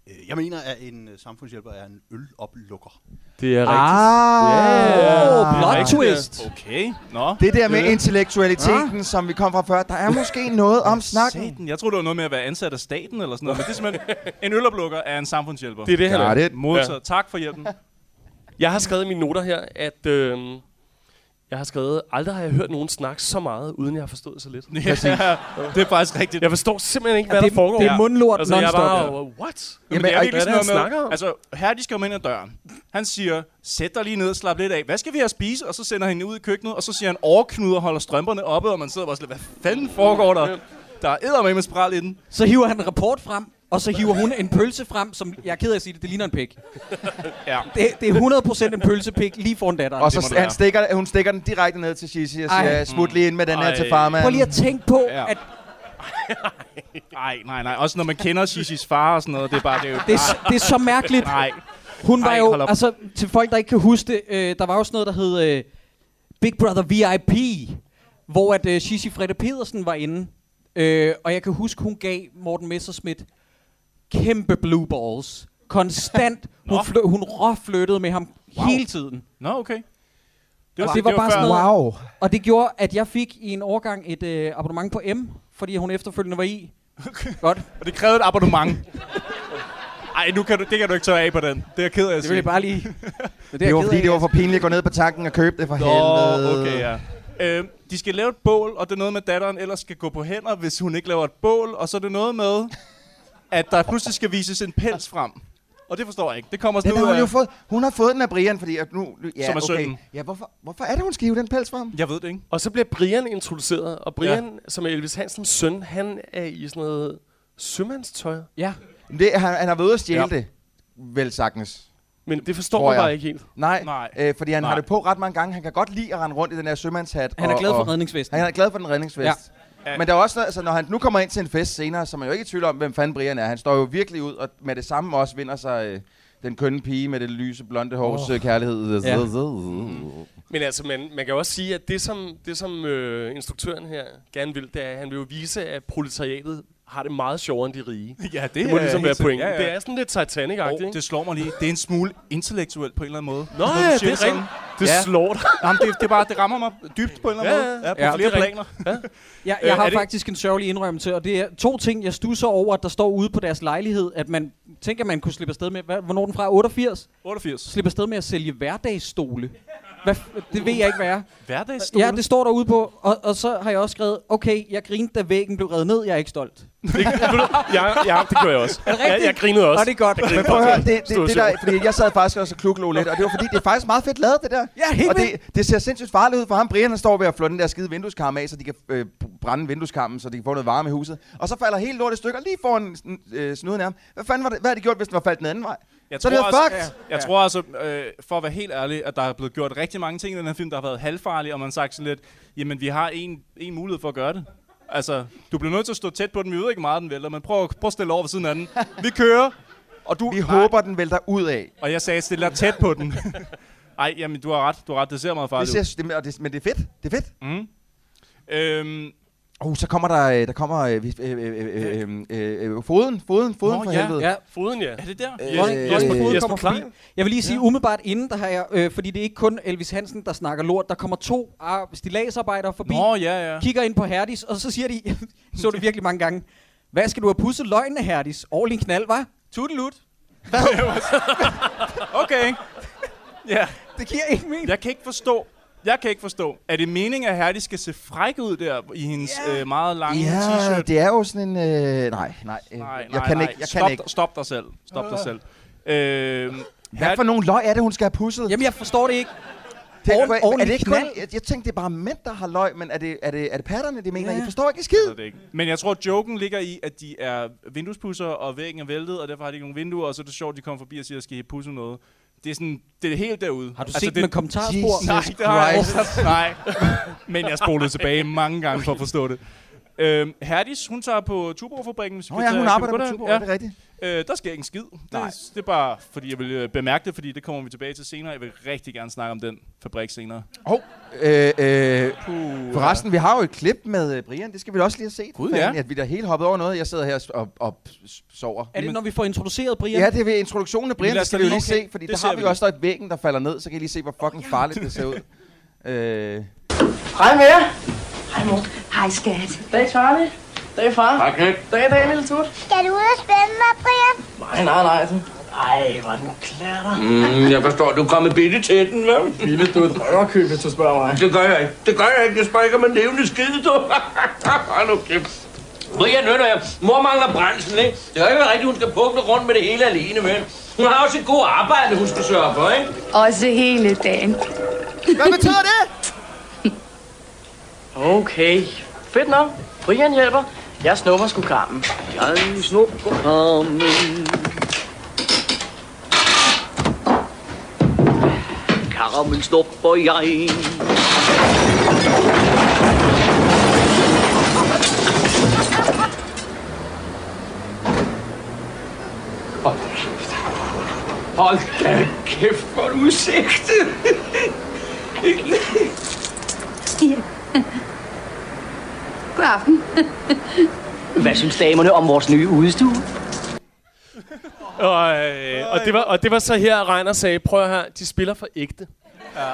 Øh, Jeg mener, at en øh, samfundshjælper er en øloplukker. Det er Ah, Åh, plot rigtigt, twist. Okay, nå. Det der med intellektualiteten, som vi kom fra før, der er måske noget om snakken. Satan. Jeg troede, det var noget med at være ansat af staten eller sådan noget, men det er simpelthen... En øloplukker er en samfundshjælper. Det er det, er. It. Modtaget. Tak for hjælpen. Jeg har skrevet i mine noter her, at øh, jeg har skrevet, aldrig har jeg hørt nogen snakke så meget, uden jeg har forstået så lidt. ja, det er faktisk rigtigt. Jeg forstår simpelthen ikke, hvad Ja, der det, foregår. det er mundlort altså, jeg er non-stop. bare, what? Jamen, Jamen, det er virkelig det, sådan noget med, altså, her de skal ind ad døren. Han siger, sæt dig lige ned og slap lidt af. Hvad skal vi have at spise? Og så sender han ud i køkkenet, og så siger han, overknuder og holder strømperne oppe, og man sidder bare sådan, hvad fanden foregår der? Der er eddermame med spral i den. Så hiver han en rapport frem, og så hiver hun en pølse frem, som jeg er ked af at sige det, det ligner en pik. Ja. Det, det er 100% en pølsepik lige foran datteren. Og det må så det være. han stikker, hun stikker den direkte ned til Shishi og Ej. siger, smut lige ind med den her Ej. til farmand. Prøv lige at tænke på, Ja. at Nej, nej, nej. Også når man kender Shishis far og sådan noget, det er bare... Det er jo, det er, det er så mærkeligt. nej. Hun var Ej, jo, hold op. altså til folk, der ikke kan huske det, øh, der var jo sådan noget, der hed øh, Big Brother VIP, hvor at øh, Shishi Frede Pedersen var inde. Øh, og jeg kan huske, hun gav Morten Messerschmidt kæmpe blue balls. Konstant. hun, Nå. fly, hun råflyttede med ham Wow. hele tiden. Nå, okay. Og det var bare sådan noget- Wow. Og det gjorde, at jeg fik i en årgang et øh, abonnement på M, fordi hun efterfølgende var i. Godt. Og det krævede et abonnement. Ej, nu kan du, det kan du ikke tage af på den. Det er jeg ked af at Det sige. vil jeg bare lige... Det, Det var fordi, det var for pinligt at gå ned på tanken og købe det for Nå, helvede. okay, ja. Øh, de skal lave et bål, og det er noget med, at datteren ellers skal gå på hænder, hvis hun ikke laver et bål. Og så er det noget med, at der pludselig skal vises en pels frem. Og det forstår jeg ikke. Det kommer Den sådan har ud hun af... jo fået. Hun har fået den af Brian, fordi at nu... Ja, Som er okay. sønnen. Ja, hvorfor, hvorfor er det, hun skal hive den pels frem? Jeg ved det ikke. Og så bliver Brian introduceret, og Brian, ja. som er Elvis Hansens søn, han er i sådan noget sømandstøj. Ja. Det, han, han har været ude at stjæle Ja. det. Vel sagtens. Men det forstår Tror jeg jeg. bare ikke helt. Nej, Nej. Øh, fordi han Nej. har det på ret mange gange. Han kan godt lide at rende rundt i den her sømandshat. Han er og, glad for og, redningsvesten. Han er glad for den redningsvest. Ja. Men der er også, noget- altså, når han nu kommer ind til en fest senere, så er man jo ikke i tvivl om, hvem fanden Brian er. Han står jo virkelig ud, og med det samme også vinder sig øh, den kønne pige med det lyse, blonde hårs oh. kærlighed. Ja. Men altså, man, man kan jo også sige, at det som, det, som øh, instruktøren her gerne vil, det er, at han vil jo vise, at proletariatet har det meget sjovere end de rige. Ja, det, Det må er ligesom være pointen. Ja, ja. Det er sådan lidt Titanic-agtigt, Oh, det slår mig lige. Det er en smule intellektuelt på en eller anden måde. Nå ja, det er rigtigt. Det Ja. slår dig. Jamen, det, det, er bare, det rammer mig dybt på en eller anden Ja, måde. Ja, på ja, flere det er rigtigt. planer. Jeg, Øh, jeg har er det- faktisk en sørgelig indrømmelse, og det er to ting, jeg stusser over, at der står ude på deres lejlighed, at man tænker, man kunne slippe afsted med, hvad, hvornår den fra 88, 88. slippe afsted med at sælge hverdagsstole. Hvad, det ved jeg ikke, hvad er. Hverdagsstole. Ja, det står derude på, og, og så har jeg også skrevet, okay, jeg grinte, da væggen blev revet ned, jeg er ikke stolt. Det, ja, ja, det gør jeg også. Er det Ja, jeg grinede også. Og det er godt. Men prøv at høre, det, det, det der, fordi jeg sad faktisk også og kluklå lidt, og det var fordi, det er faktisk meget fedt lavet, det der. Ja, helt Og det, det ser sindssygt farligt ud for ham. Brian han står ved at flå den der skide vindueskarm af, så de kan øh, brænde vindueskarmen, så de kan få noget varme i huset. Og så falder helt lort i stykker lige foran øh, snuden af ham. Hvad fanden var det, hvad havde de gjort, hvis den var faldet den anden vej? Jeg Så er det tror jo også- fucked. Jeg tror altså, øh, for at være helt ærlig, at der er blevet gjort rigtig mange ting i den her film, der har været halvfarlige, og man har sagt sådan lidt, jamen vi har en, en mulighed for at gøre det. Altså, du bliver nødt til at stå tæt på den, vi ved ikke meget, den vælter, men prøv, prøv at stille over ved siden af den. Vi kører, og du... Vi Nej. håber, den vælter ud af. Og jeg sagde, stille dig tæt på den. Ej, jamen du har ret, du har ret, det ser meget Det farligt ser, det, og det, men det er fedt. Det er fedt. ud. Mm. Øhm, Oh, så kommer der, øh, der kommer øh, vi- øh, øh, øh, øh, øh, øh, foden, foden, foden Nå, for ja. helvede. Ja, Foden, ja. er det der? Øh, Dronning- øh, øh, Jesper kommer forbi. Klein. Jeg vil lige sige, Ja. umiddelbart inden, der har jeg, øh, fordi det er ikke kun Elvis Hansen, der snakker lort, der kommer to ah, stillagsarbejdere forbi, Nå, ja, ja. kigger ind på Herdis, og så siger de, så det virkelig mange gange, hvad skal du have pudset løgnen af Herdis? In knald, var? Tudelut. Okay. Ja, Det giver ikke mening. jeg kan ikke forstå, jeg kan ikke forstå, er det meningen, at Herdi skal se fræk ud der i hendes øh, meget lange Ja, t-shirt? det er jo sådan en... Øh, nej, nej, øh, Nej, jeg nej, kan nej. ikke. Jeg stop, kan ikke. Stop dig selv. Stop dig selv. Øh, Hvad for nogle løg er det, hun skal have pusset? Jamen, jeg forstår det ikke. Det, Oven- er, er det ikke knald. mænd? Jeg, jeg tænkte, det er bare mænd, der har løg, men er det, er det, er det patterne, de mener? Ja. Jeg forstår ikke skid. Jeg det ikke. Men jeg tror, joken ligger i, at de er vinduespusser, og væggen er væltet, og derfor har de ikke nogen vinduer, og så er det sjovt, at de kommer forbi og siger, at skal I pusse noget. Det er sådan, det er helt derude. Har du Altså, set det, med kommentarspor? Jesus Nej, det har jeg. Nej. Men jeg spolede tilbage mange gange for at forstå det. Øhm, Herdis, hun tager på Tuborg-fabrikken. Nå kan ja, hun arbejder på? Tuborg, Ja. er det rigtigt? Øh, der sker ikke en skid. Nej. Det, det er bare, fordi jeg vil øh, bemærke det, fordi det kommer vi tilbage til senere. Jeg vil rigtig gerne snakke om den fabrik senere. Hov, øh, øh, Puh, forresten, vi har jo et klip med øh, Brian. Det skal vi da også lige have set. Gud, ja. At vi der helt hoppet over noget. Jeg sidder her og, og sover. Er det, når vi får introduceret Brian? Ja, det er ved introduktionen af Brian, Jamen, det skal da vi jo lige- okay, se, fordi det der har vi vi også der et væggen, der falder ned, så kan I lige se, hvor fucking farligt det ser ud. Øh, Hej med jer. Hej mor. Hej skat. Dag Charlie. Dag far. Hej, knæk. Dag, dag, lille tut. Skal du ud og spænde mig, Brian? Nej, nej, nej. Ej, hvor er den klatter. Mm, jeg forstår, du er kommet bitte til den, vel? Lille, du er et røverkøb, hvis du spørger mig. Det gør jeg ikke. Det gør jeg ikke. Jeg spørger ikke om en levende skide, du. Hold nu kæft. Brian, hør nu her. Mor mangler brændsel, ikke? Det er ikke rigtigt, hun skal pukle rundt med det hele alene, men hun har også et godt arbejde, hun skal sørge for, ikke? Også hele dagen. hvad betyder det? Okay. Fedt nok. Brian hjælper. Jeg snupper sgu kammen. Jeg snupper kammen. Karamel snupper jeg. Hold kæft. Hold da kæft, hvor er udsigt. God aften. Hvad synes damerne om vores nye udstue? Og, øh, og, det var, og det var så her, Reiner sagde, prøv her, de spiller for ægte. Ja.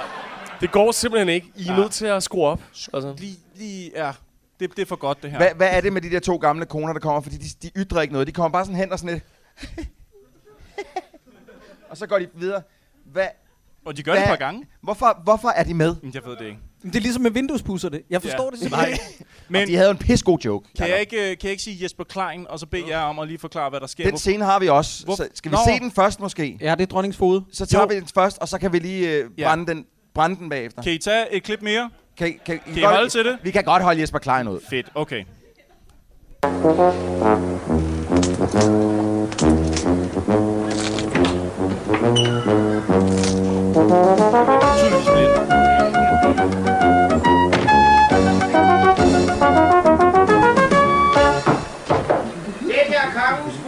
Det går simpelthen ikke. I er nødt til at skrue op. Altså. Lige, lige, ja. Det, det er for godt, det her. Hvad, hvad er det med de der to gamle koner, der kommer? Fordi de, de ytrer ikke noget. De kommer bare sådan hen og sådan lidt... og så går de videre. Hvad, Og de gør det et par gange. Hvorfor, hvorfor er de med? Men Jeg ved det ikke. Det er ligesom med vinduespusser det. Jeg forstår Ja. det simpelthen ikke. Men De havde en pissegod joke. kan jeg, ikke, øh, kan jeg ikke sige Jesper Klein, og så bede jer om at lige forklare, hvad der sker? Den scene har vi også. Hvor- Så skal vi Nå. se den først måske? Ja, det er dronningens fod. Så tager Jo. vi den først, og så kan vi lige øh, Ja. brænde, den, brænde den bagefter. Kan I tage et klip mere? Kan, I- kan, I Kan I holde til det? Vi kan godt holde Jesper Klein ud. Fedt, okay. Tydeligvis blind.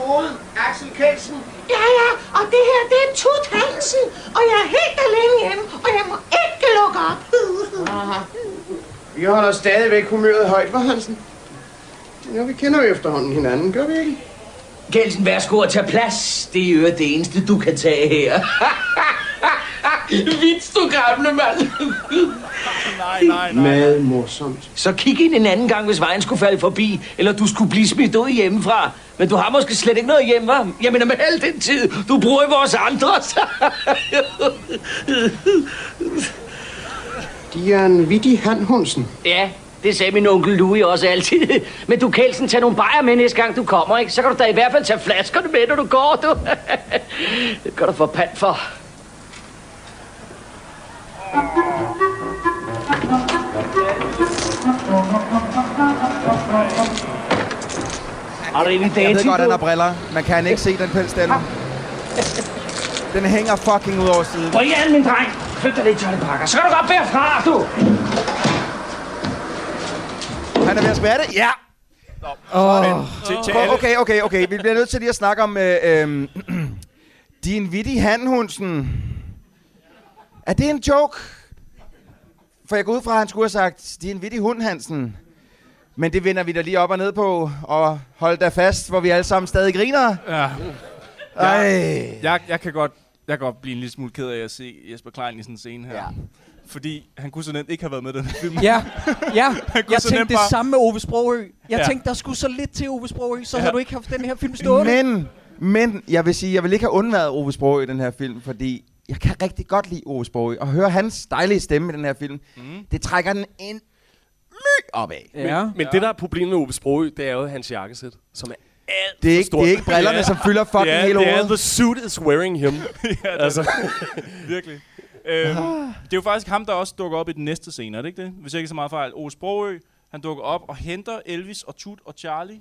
Er Axel Kelsen. Ja, ja, og det her, det er Tut Hansen. Og jeg er helt alene hjemme, og jeg må ikke lukke op. Vi holder stadigvæk humøret højt, var Hansen? Ja, vi kender jo efterhånden hinanden, gør vi ikke? Kelsen, værsgo at tage plads. Det er jo det eneste, du kan tage her. Vits, du gamle mand. Nej, nej, nej. Meget morsomt. Så kig ind en anden gang, hvis vejen skulle falde forbi, eller du skulle blive smidt ud hjemmefra. Men du har måske slet ikke noget hjemme, hva'? Jeg mener med al den tid, du bruger i vores andres. De er en vittig handhundsen. ja, det sagde min onkel Louis også altid. Men du, Kelsen, tag nogle bajer med næste gang, du kommer, ikke? Så kan du da i hvert fald tage flaskerne med, når du går, du. det gør du for pand for. Har du egentlig Jeg ved godt, han har briller. Man kan ikke se den pels der Den hænger fucking ud over siden. Brian, min dreng. Flyt dig lidt, Charlie Parker. Så kan du godt bære fra, du. Han er ved at smage det? Ja! Oh. Til, til alle. Okay, okay, okay. Vi bliver nødt til lige at snakke om... Øh, øh, din vittige handhundsen. Er det en joke? For jeg går ud fra, at han skulle have sagt, din vittige hund, Hansen. Men det vender vi da lige op og ned på. Og hold da fast, hvor vi alle sammen stadig griner. Ja. Ej. Jeg, jeg, kan godt, jeg kan godt blive en lille smule ked af at se Jesper Klein i sådan en scene her. Ja. Fordi han kunne så nemt ikke have været med i den film. Ja, ja. Jeg tænkte det bare- samme med Ove Sprogø. Jeg Ja. tænkte, der skulle så lidt til Ove Sprogø, så Ja. havde du ikke haft den her film stående. Men, men jeg vil sige, jeg vil ikke have undværet Ove Sprogøe i den her film, fordi jeg kan rigtig godt lide Ove Sprogøe. Og høre hans dejlige stemme i den her film, Mm. det trækker den en my opad. Ja. Men det, der er problemet med Ove Sprogø, det er jo hans jakkesæt, som er Det er ikke, stort. det er ikke brillerne, Ja. som fylder fucking er, hele det er, hovedet. the suit is wearing him. ja, det altså. Virkelig. Øhm, det er jo faktisk ham, der også dukker op i den næste scene, er det ikke det? Hvis jeg ikke så meget fejl. Ove Sprogø, han dukker op og henter Elvis og Tut og Charlie.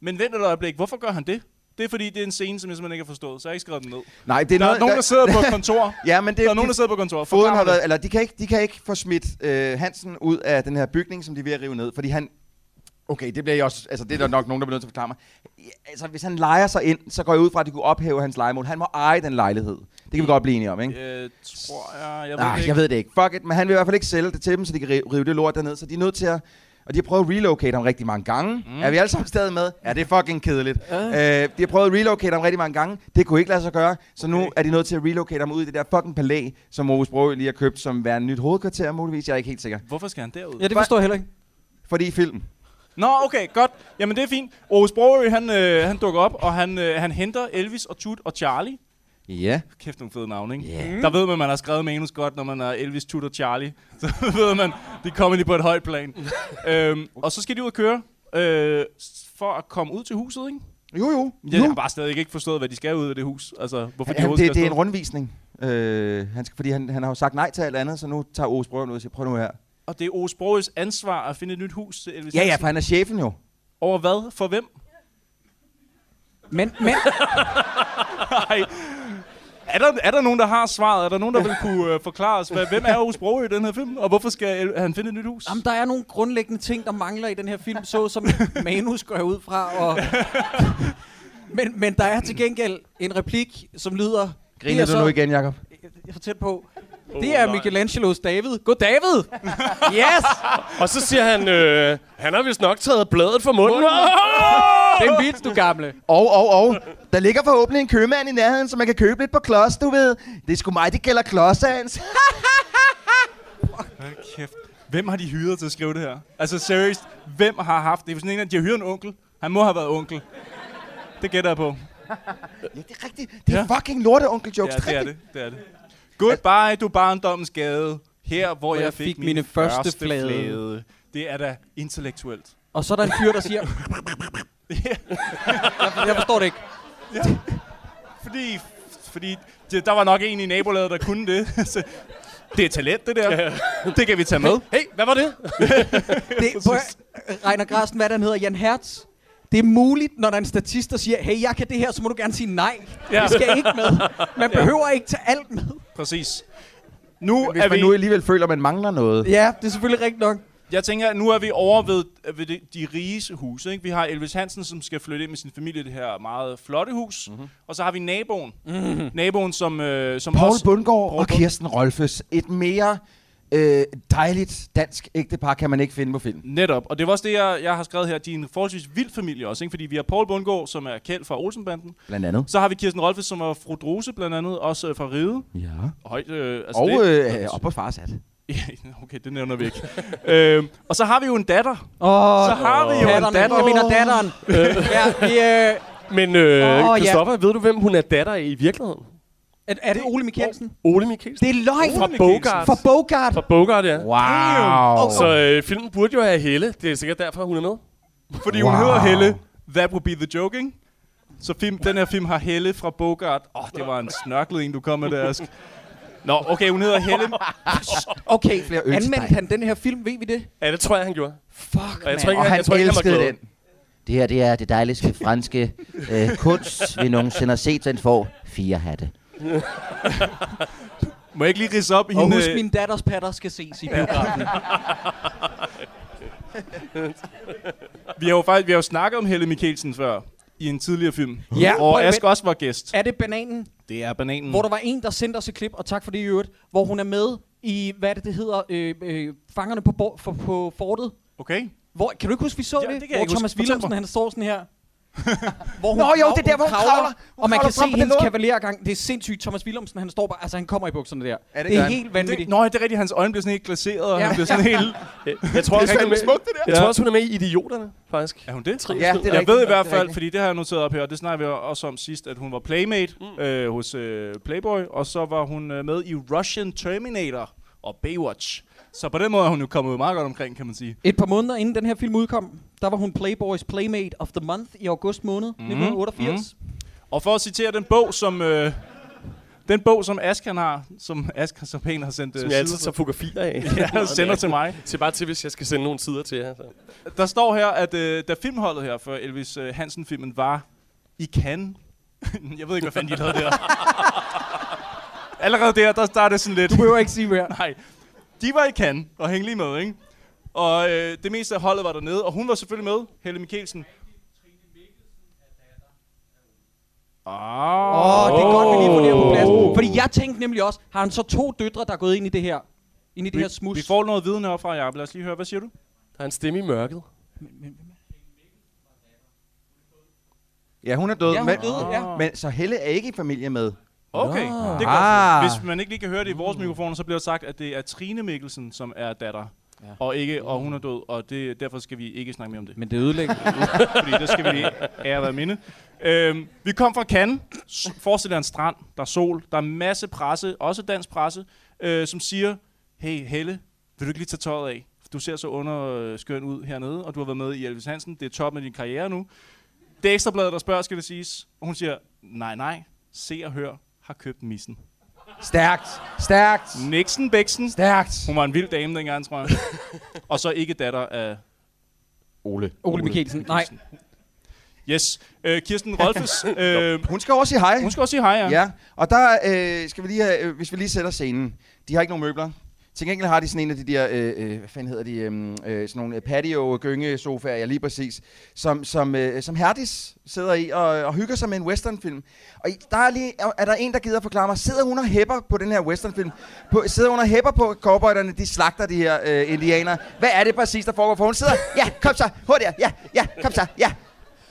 Men vent et øjeblik, hvorfor gør han det? Det er fordi, det er en scene, som jeg simpelthen ikke har forstået, så jeg har ikke skrevet den ned. Nej, det er der noget, er nogen, der sidder på et kontor. ja, men det, der er nogen, der sidder på kontor. Foden har været, eller de kan ikke, de kan ikke få smidt øh, Hansen ud af den her bygning, som de er ved at rive ned, fordi han... Okay, det bliver jeg også, altså det er der nok nogen, der bliver nødt til at forklare mig. Ja, Altså, hvis han leger sig ind, så går jeg ud fra, at de kunne ophæve hans legemål. Han må eje den lejlighed. Det kan vi godt blive enige om, ikke? Øh, tror jeg, jeg ved Ah, det ikke. jeg ved det ikke. Fuck it, men han vil i hvert fald ikke sælge det til dem, så de kan rive, rive det lort derned. Så de er nødt til at... Og de har prøvet at relocate ham rigtig mange gange. Mm. Er vi alle sammen stadig med? Ja, det er fucking kedeligt. Uh. Øh, de har prøvet at relocate ham rigtig mange gange. Det kunne ikke lade sig gøre. Så nu er de nødt til at relocate ham ud i det der fucking palæ, som Aarhus Brøgø lige har købt som værende nyt hovedkvarter, muligvis. Jeg er ikke helt sikker. Hvorfor skal han derud? Ja, det forstår jeg heller ikke. Fordi film. Nå, okay, godt. Jamen, det er fint. Aarhus Sprogø, han, øh, han dukker op, og han, øh, han henter Elvis og Tut og Charlie. Ja. Kæft, nogle fede navne, ikke? Ja. Der ved man, man har skrevet manus godt, når man er Elvis, Tut og Charlie. Så ved man, de kommer lige på et højt plan. øhm, og så skal de ud og køre, øh, for at komme ud til huset, ikke? Jo, jo. Jeg har bare stadig ikke forstået, hvad de skal ud af det hus. Altså, hvorfor de Han, overhovedet det, det er en rundvisning. Øh, han skal, fordi han, han har jo sagt nej til alt andet, så nu tager Aarhus Brøgø ud og siger, prøv nu her. Og det er Aarhus Sprogøs ansvar at finde et nyt hus til Elvis Ja, ja, for han er chefen jo. Over hvad? For hvem? Men, men... Nej. Er der, er der nogen, der har svaret? Er der nogen, der vil kunne øh, forklare os, hvad, hvem er Aarhus Sprogø i den her film? Og hvorfor skal han finde et nyt hus? Jamen, der er nogle grundlæggende ting, der mangler i den her film, så som manus går jeg ud fra. Og men, men der er til gengæld en replik, som lyder... Griner er du nu igen, Jacob? Jeg får tæt på. Det er Michelangelos David. God David! Yes! Og så siger han, øh, han har vist nok taget bladet fra munden. Det er en vits, du gamle. Og, og, og. Der ligger forhåbentlig en købmand i nærheden, så man kan købe lidt på klods, du ved. Det er sgu mig, det gælder klods, Hans. Hold kæft. Hvem har de hyret til at skrive det her? Altså seriøst, hvem har haft det? Hvis sådan en, af- de har hyret en onkel. Han må have været onkel. Det gætter jeg på. ja, det er rigtigt. Det er fucking lorte onkel jokes. Ja, det er det. det, er det. Goodbye, du barndomens gade. Her, hvor jeg, jeg fik, fik min mine første første flade. flade. Det er da intellektuelt. Og så er der en fyr, der siger... jeg, jeg forstår det ikke. Ja. Fordi, fordi det, der var nok en i nabolaget, der kunne det. Så det er talent, det der. Det kan vi tage med. Hey, hvad var det? det prøv, at- Reiner Grasten, hvad den hedder, Jan Hertz. Det er muligt, når der er en statist, der siger, hey, jeg kan det her, så må du gerne sige nej. Ja. Ja. Det skal ikke med. Man Ja. behøver ikke tage alt med. Præcis. Nu Hvis er man vi... nu alligevel føler, at man mangler noget. Ja, det er selvfølgelig rigtigt nok. Jeg tænker, at nu er vi over ved, ved de, de riges huse. Ikke? Vi har Elvis Hansen, som skal flytte ind med sin familie i det her meget flotte hus. Mhm. Mm-hmm. Og så har vi naboen. Mm-hmm. Naboen, som, øh, som Paul også... Bundgaard Paul og Kirsten Rolfes. Et mere øh, dejligt dansk ægtepar kan man ikke finde på film. Netop. Og det var også det, jeg, jeg har skrevet her. De er en forholdsvis vild familie også. Ikke? Fordi vi har Paul Bundgaard, som er kendt fra Olsenbanden. Blandt andet. Så har vi Kirsten Rolfes, som er fru Druse, blandt andet. Også øh, fra Ride. Ja. Højt, øh, altså Og det, øh, op på farsat. Ja, okay, det nævner vi ikke. øhm, og så har vi jo en datter. Åh, så har vi jo en datteren. datter. Jeg mener datteren. ja, vi, øh, Men øh, ja. Christoffer, ved du, hvem hun er datter i virkeligheden? Er, er det Ole Mikkelsen? Ole Mikkelsen. Det er løgn. Fra Bogart. For Bogart. Fra Bogart, ja. Wow. Så øh, filmen burde jo have Helle. Det er sikkert derfor, hun er med. Fordi hun Wow. hedder Helle. That would be the joking. Så film, den her film har Helle fra Bogart. Åh, oh, det var en snørklet en, du kom med der, Ask. Nå, okay, hun hedder Helle. Okay, Flere øl anmeldte han den her film, ved vi det? Ja, det tror jeg, han gjorde. Fuck, Og jeg tror mand. ikke, Og han jeg tror ikke, han elskede den. Det her, det er det dejligste franske øh, kunst, vi nogensinde har set. Den får fire hatte. Må jeg ikke lige ridse op i Og hende? husk, øh, min datters patter skal ses i biografen. Vi har jo faktisk vi har jo snakket om Helle Mikkelsen før i en tidligere film. Ja, og Ask også var gæst. er det bananen, Det er bananen. hvor der var en, der sendte os et klip, og tak for det i øvrigt, hvor hun er med i, hvad er det, det hedder, øh, øh, fangerne på, bo- for, på fortet. Okay. Hvor, kan du ikke huske, vi så Ja, det? det kan jeg hvor huske. Thomas mig. han står sådan her. Hvor Nå, jo, det er der, hvor hun kravler. Hun og man kravler kan se det hendes kavalergang. Det er sindssygt. Thomas Wilhelmsen, han står bare, altså han kommer i bukserne der. Ja, det det er han. helt vanvittigt. Det, nå, det er rigtigt, hans øjne bliver sådan helt glaseret, og Ja. han bliver sådan helt... Jeg tror, også, hun er med, smukt, det der. jeg tror også, hun er med i Idioterne, faktisk. Er hun det? Ja, det er jeg rigtigt. ved i Det hvert er fald, fordi det har jeg noteret op her, og det snakker vi også om sidst, at hun var playmate mm. øh, hos øh, Playboy, og så var hun øh, med i Russian Terminator, og Baywatch. Så på den måde er hun jo kommet meget godt omkring, kan man sige. Et par måneder inden den her film udkom, der var hun Playboys Playmate of the Month i august måned Mhm, 1988. Og for at citere den bog, som... Øh, den bog, som Ask han har, som Ask så pænt har sendt Som øh, jeg altid sider tager fotografier af. ja, sender til mig. Se bare til, hvis jeg skal sende nogle sider til jer. Så. Der står her, at øh, da filmholdet her for Elvis øh, Hansen-filmen var i Cannes. jeg ved ikke, hvad fanden de lavede der. Allerede der, der, der er det sådan lidt... Du behøver ikke sige mere. Nej. De var i Cannes og hængte lige med, ikke? Og øh, det meste af holdet var dernede, og hun var selvfølgelig med, Helle Mikkelsen. Åh, Ah. oh, det er godt, vi lige får det her på plads. Fordi jeg tænkte nemlig også, har han så to døtre, der er gået ind i det her? Ind i det Vi, her smus? vi får noget viden herfra, Jacob. Lad os lige høre. Hvad siger du? Der er en stemme i mørket. Ja, hun er død. Ja, hun er men, død, ja. men så Helle er ikke i familie med. Okay, Nå. det er Ah. Hvis man ikke lige kan høre det i vores mikrofoner, så bliver der sagt, at det er Trine Mikkelsen, som er datter. Ja. Og, ikke, og hun er død, og det, derfor skal vi ikke snakke mere om det. Men det ødelægger. Fordi det skal vi lige ære være minde. Øhm, vi kom fra Cannes. Forestil dig en strand. Der er sol. Der er en masse presse, også dansk presse, øh, som siger, hey Helle, vil du ikke lige tage tøjet af? Du ser så underskøn ud hernede, og du har været med i Elvis Hansen. Det er top med din karriere nu. Det er ekstrabladet, der spørger, skal det siges. Og hun siger, nej, nej. Se og hør har købt missen. Stærkt. Stærkt. Nixon Bæksen. Stærkt. Hun var en vild dame dengang, tror jeg. og så ikke datter af Ole. Ole Mikkelsen. Nej. Yes. Øh, Kirsten Rolfes. øh, Hun skal også sige hej. hun skal også sige hej, ja. Ja, og der øh, skal vi lige øh, hvis vi lige sætter scenen. De har ikke nogen møbler. Til gengæld har de sådan en af de der, øh, øh, hvad fanden hedder de, øh, øh, sådan nogle øh, patio gyngesofaer, ja lige præcis, som, som, øh, som Herdis sidder i og, og hygger sig med en westernfilm. Og der er, lige, er- er der en, der gider at forklare mig, sidder hun og hæpper på den her westernfilm? På, sidder hun og hæpper på cowboyderne, de slagter de her øh, indianere? Hvad er det præcis, der foregår? For hun sidder, ja, kom så, hurtigere, ja, ja, kom så, ja.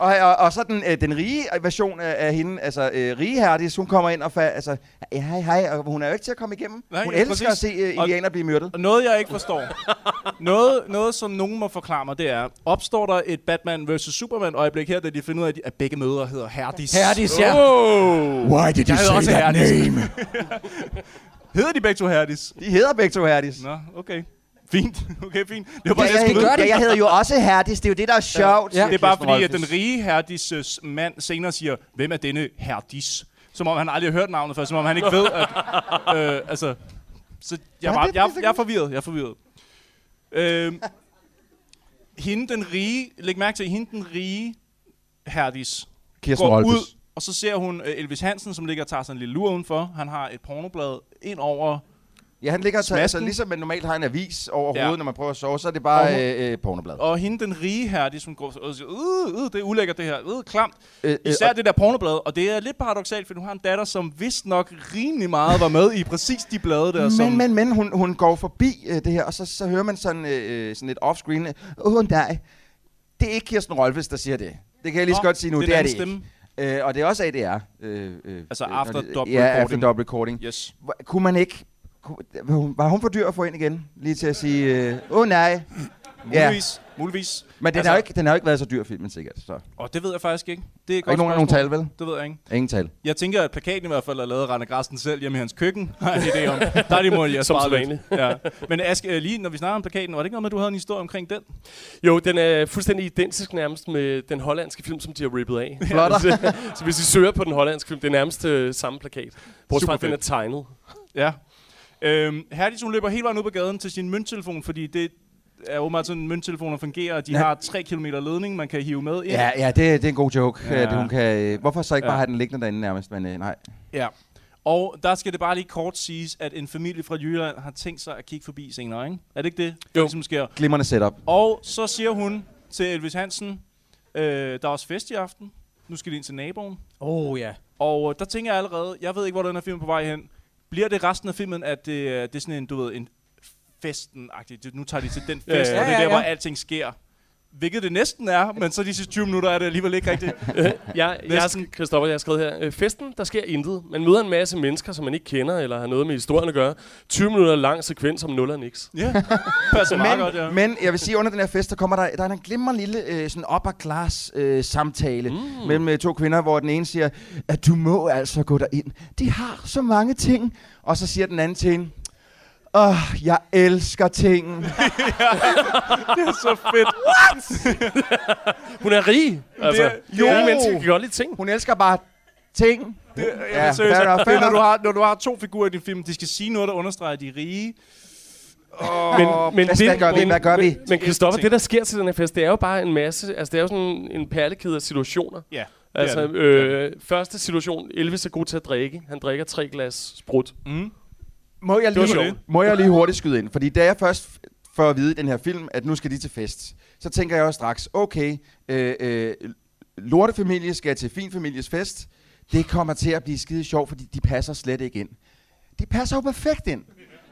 Og, og, og så den, øh, den rige version af, af hende, altså øh, rige Herdis, hun kommer ind og fa- altså, ja, hej, hej, og hun er jo ikke til at komme igennem. Nej, hun ja, elsker præcis. at se øh, Og- indianer blive myrdet. Og noget, jeg ikke forstår. noget, noget, som nogen må forklare mig, det er, opstår der et Batman vs. Superman øjeblik her, da de finder ud af, at begge mødre hedder Herdis. Herdis, ja. Oh. Why did Jeg hedder også Herdis. hedder de begge to Herdis? De hedder begge to Herdis. Nå, okay. Fint. Okay, fint. Det var Ja, bare jeg, det, jeg skulle jeg, vide. jeg, hedder jo også Herdis, det er jo det, der er sjovt. Ja. Det er bare fordi, at den rige Herdis øh, mand senere siger, hvem er denne Herdis? Som om han aldrig har hørt navnet før, som om han ikke ved, at... Øh, altså, så jeg, Ja, var, det- jeg, det- jeg er forvirret, jeg er forvirret. Øh, hende den rige, læg mærke til, hende den rige Herdis Kirsten går Rolfes. ud, og så ser hun øh, Elvis Hansen, som ligger og tager sig en lille lur udenfor. Han har et pornoblad ind over Ja, han ligger tager, altså, ligesom man normalt har en avis over Ja. hovedet, når man prøver at sove, så er det bare Og øh, øh, pornoblad. Og hende, den rige her, de som går og siger, øh, øh, det er ulækkert det her, øh, klamt. Øh, øh, Især og- det der pornoblad, og det er lidt paradoxalt, for du har en datter, som vist nok rimelig meget var med i præcis de blade der, som... Men, men, men, hun, hun går forbi øh, det her, og så, så hører man sådan, øh, sådan lidt off-screen, øh, åh nej, det er ikke Kirsten Rolfes, der siger det. Det kan jeg lige så godt sige nu, det det, er det stemme. ikke. Øh, og det er også ADR. Øh, øh, Altså øh, after det- double Ja, after recording. double recording. Yes. Hvor- Kunne man ikke... Var hun- for dyr at få ind igen? Lige til at sige, øh, åh oh, nej. Ja, Muligvis. Muligvis. men den, Altså- har jo ikke, den har jo ikke været så dyr, filmen sikkert. Så. Og det ved jeg faktisk ikke. Det er ikke godt nogen, nogen tal, vel? Det ved jeg ikke. Ingen tal. Jeg tænker, at plakaten i hvert fald er lavet Rane Grasten selv hjemme i hans køkken. Har en idé om. Der er de må jeg Som spare sædvanligt. lidt. Ja. Men Ask, øh, lige når vi snakker om plakaten, var det ikke noget med, at du havde en historie omkring den? Jo, den er fuldstændig identisk nærmest med den hollandske film, som de har rippet af. Flotter. så, så hvis I søger på den hollandske film, det er nærmest øh, samme plakat. Bortset fra, at den er tegnet. Ja. Øhm, Herdis, hun løber hele vejen ud på gaden til sin mønttelefon, fordi det er åbenbart sådan, mønttelefoner fungerer, og de Ja. har 3 km ledning, man kan hive med ind. Ja, ja det, det er en god joke. Ja. At hun kan, øh, hvorfor så ikke Ja. bare have den liggende derinde nærmest? Men øh, nej. ja. Og der skal det bare lige kort siges, at en familie fra Jylland har tænkt sig at kigge forbi senere, ikke? Er det ikke det, Jo. ligesom sker? Glimrende setup. Og så siger hun til Elvis Hansen, øh, der er også fest i aften. Nu skal de ind til naboen. Åh, oh, ja. Og øh, der tænker jeg allerede, jeg ved ikke, hvor den her film er på vej hen. Bliver det resten af filmen, at det, øh, det er sådan en, du ved, en festen-agtig. Det- Nu tager de til den fest, Ja, ja, og det er ja, der, hvor ja. alting sker. Hvilket det næsten er, men så de sidste 20 minutter er det alligevel ikke rigtigt. jeg, jeg har, Næsten. sk- Christoffer, jeg har skrevet her. Øh, festen, der sker intet. Man møder en masse mennesker, som man ikke kender, eller har noget med historien at gøre. 20 minutter lang sekvens om nul og niks. ja, passer meget Men, godt, ja. men jeg vil sige, under den her fest, der kommer der, der er en glimrende lille øh, sådan upper class øh, samtale mm. mellem øh, to kvinder, hvor den ene siger, at du må altså gå derind. De har så mange ting. Og så siger den anden til hende, Åh, oh, jeg elsker ting. det er så fedt. Hun er rig. Altså, Det- det, jo, det rige mennesker kan godt lide ting. Hun elsker bare ting. Det, Ja, ja, seriøst, det, er, når, du har, når du har to figurer i din film, de skal sige noget, der understreger, at de er rige. Oh, Men, men hvad- hvad gør vi? Hvad gør vi? Men, men Christoffer, det der sker til den her fest, det er jo bare en masse, altså det er jo sådan en perlekæde af situationer. Ja, det Altså, er det. øh, første situation, Elvis er god til at drikke. Han drikker tre glas sprut. Mm. Må jeg, Det lige, må jeg lige hurtigt skyde ind? Fordi da jeg først f- får at vide i den her film, at nu skal de til fest, så tænker jeg også straks, okay, øh, øh, lortefamilie skal til fin families fest. Det kommer til at blive skide sjovt, fordi de passer slet ikke ind. De passer jo perfekt ind.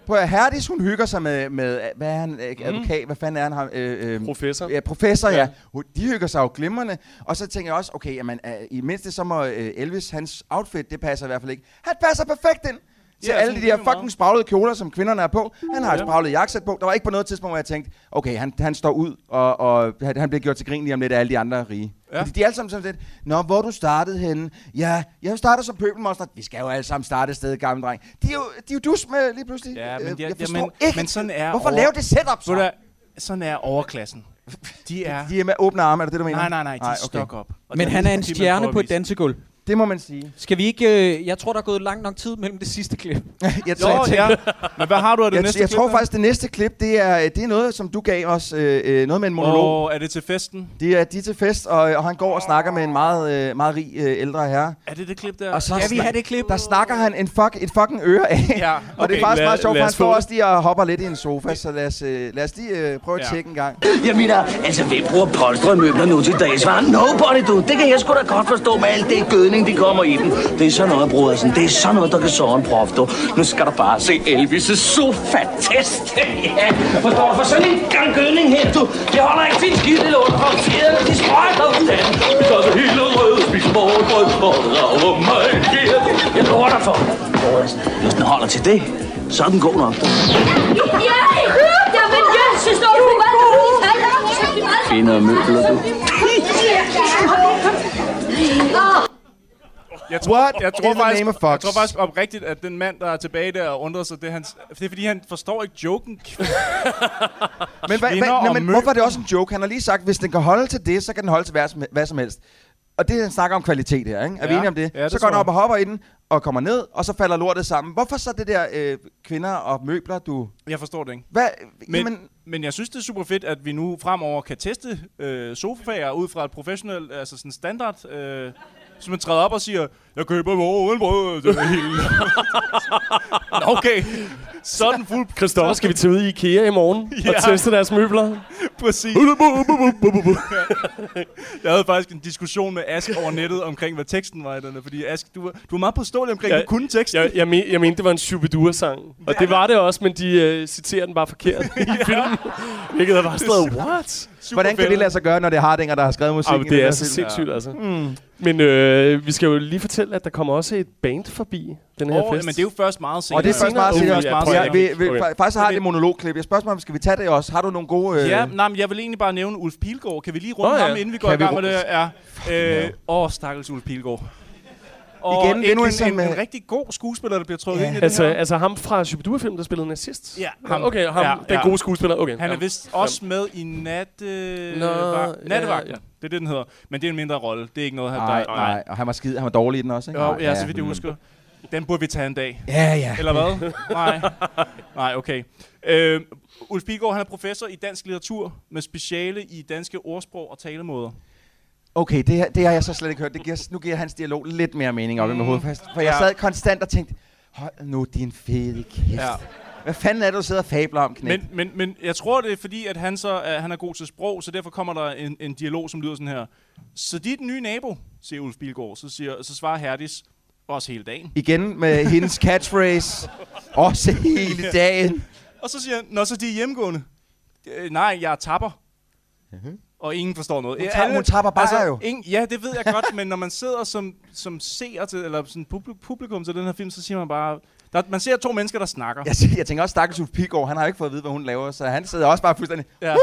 På Herdis, hun hygger sig med, med hvad er han, øh, advokat, hvad fanden er han? ham, Øh, øh, Professor. Ja, professor, ja. Ja. Hun- De hygger sig jo glimrende. Og så tænker jeg også, okay, jamen, øh, i mindste så må øh, Elvis, hans outfit, det passer i hvert fald ikke. Han passer perfekt ind til Ja, alle de der fucking spraglede kjoler, som kvinderne er på. Han har et Ja. spraglet jakkesæt på. Der var ikke på noget tidspunkt, hvor jeg tænkte, okay, han, han står ud, og, og han, bliver gjort til grin lige om lidt af alle de andre rige. Ja. Ja. Fordi de er alle sammen sådan lidt, Nå, hvor du startede henne? Ja, jeg starter som pøbelmonster. Vi skal jo alle sammen starte et sted, gamle dreng. De er jo, de er jo dus med lige pludselig. Ja, men, Øh, de, jeg ja, forstår men, ikke, men sådan er hvorfor over- lave det setup så? Sådan er overklassen. De er... De er med åbne arme, er det det, du mener? Nej, nej, nej, de er stok op. Men han er en stjerne på et dansegulv. Det må man sige. Skal vi ikke... Øh, jeg tror, der er gået lang nok tid mellem det sidste klip. jeg, Jo, tror, ja. Men hvad har du af det jeg, næste jeg klip, tror der? faktisk, det næste klip, det er, det er noget, som du gav os. Øh, øh, noget med en monolog. Og er det til festen? De er, de er til fest, og, og han går og snakker med en meget, øh, meget rig øh, ældre herre. Er det det klip der? Og så Skal vi have det klip? Der snakker han en fuck, et fucking øre af. Ja, Og det er okay. faktisk lad- meget sjovt, for han os står også lige og hopper lidt i en sofa, så lad os, øh, lad os lige øh, prøve at Ja. tjekke en gang. Jeg mener, altså hvem bruger polstrede møbler nu til dags? Var nobody, du. Det kan jeg sgu da godt forstå med alt det gødning, de kommer i den. Det er sådan noget, Brodersen. Det er sådan noget, der kan så en prof, du. Nu skal du bare se Elvis' sofa-test. ja, forstår du? For sådan en gang gødning her, du. Det holder ikke fint skidt i lån, og fjederne, de sprøjter ud af den. Vi gør det hele røde, spiser morgenbrød, og rager mig igen. Jeg lover dig for. Hvis den holder til det, så er den god nok. Ja, jamen, jøsses, står du hvad der er Finder møbler, du. Jeg tror, What jeg tror, faktisk, name jeg tror faktisk oprigtigt, at den mand, der er tilbage der og undrer sig, det er, hans, det er fordi, han forstår ikke joken. Men, hvad, hvad, Kvinder nej, men hvorfor er det også en joke? Han har lige sagt, hvis den kan holde til det, så kan den holde til hvad som, hvad som helst. Og det han snakker om kvalitet her, ikke? Er vi Ja. enige om det? Ja, det så går han op og hopper i den, og kommer ned, og så falder lortet sammen. Hvorfor så det der øh, kvinder og møbler, du... Jeg forstår det ikke. Hvad? Men, Jamen, men jeg synes, det er super fedt, at vi nu fremover kan teste øh, sofaer ud fra et professionelt, altså sådan standard, øh, så man træder op og siger, jeg køber morgenbrød, det er helt... Okay, sådan fuld... Christoffer, skal vi tage ud i IKEA i morgen Ja. og teste deres møbler? Præcis. jeg havde faktisk en diskussion med Ask over nettet omkring, hvad teksten var i den, fordi Ask, du var, du var meget påståelig omkring, Ja, du kunne teksten. Jeg, jeg, men, jeg mente, det var en Shubidua-sang. Og det var det også, men de øh, citerer den bare forkert i filmen. Hvilket er bare noget, what? hvordan kan det lade sig gøre, når det er Hardinger, der har skrevet musik Ah, i det er så sindssygt, altså. Mm. Men øh, vi skal jo lige fortælle, at der kommer også et band forbi den her Åh, fest. men det er jo først meget senere. Og det er først meget ja, Ja, prøv at- vi, vi, okay. faktisk har det et monologklip. Jeg spørger mig, om skal vi tage det også? Har du nogle gode... Øh... Ja, nej, men jeg vil egentlig bare nævne Ulf Pilgaard. Kan vi lige runde oh, ja. ham, inden vi går Kan i vi gang med runde- det? Ja. Øh, åh, stakkels Ulf Pilgaard. Og Igen, en, en, en, en, en rigtig god skuespiller, der bliver trukket Ja. ind i det Altså, her. altså ham fra Shubidua-film, der spillede nazist? Ja, ham. Okay, ham, ja, den gode skuespiller. Okay. Han er ja. vist også med i natte... Nå, Vag- Nattevagten. ja, ja. Det er det, den hedder. Men det er en mindre rolle. Det er ikke noget, han... Nej, der- nej, og han var skide, han var dårlig i den også, ikke? Jo, Nej, ja, så vidt jeg husker. Den burde vi tage en dag. Ja, ja. Eller hvad? nej. Nej, okay. Øh, Ulf Pilgaard, han er professor i dansk litteratur med speciale i danske ordsprog og talemåder. Okay, det, her- det har jeg så slet ikke hørt. Det giver, nu giver hans dialog lidt mere mening op mm. i mit hoved. For jeg sad konstant og tænkte, hold nu din fede kæft. Ja. Hvad fanden er det, du sidder og fabler om, knæk? Men, men, men jeg tror, det er fordi, at han, så, uh, han er god til sprog, så derfor kommer der en, en dialog, som lyder sådan her. Så de er den nye nabo, siger Ulf Bilgaard. Så, siger, så svarer Herdis, også hele dagen. Igen med hendes catchphrase. Også hele dagen. Og så siger han, når så de er hjemmegående. Øh, nej, jeg er tapper. Og ingen forstår noget. Hun tager- alle- hun tapper bare jo. Ingen, ja, det ved jeg godt, men når man sidder som, som seer til, eller sådan publikum, til den her film, så siger man bare... Der, man ser to mennesker, der snakker. Jeg, tænker- jeg tænker også, stakkels Ulf Pilgaard, han har ikke fået at vide, hvad hun laver, så han sidder også bare fuldstændig... Ja.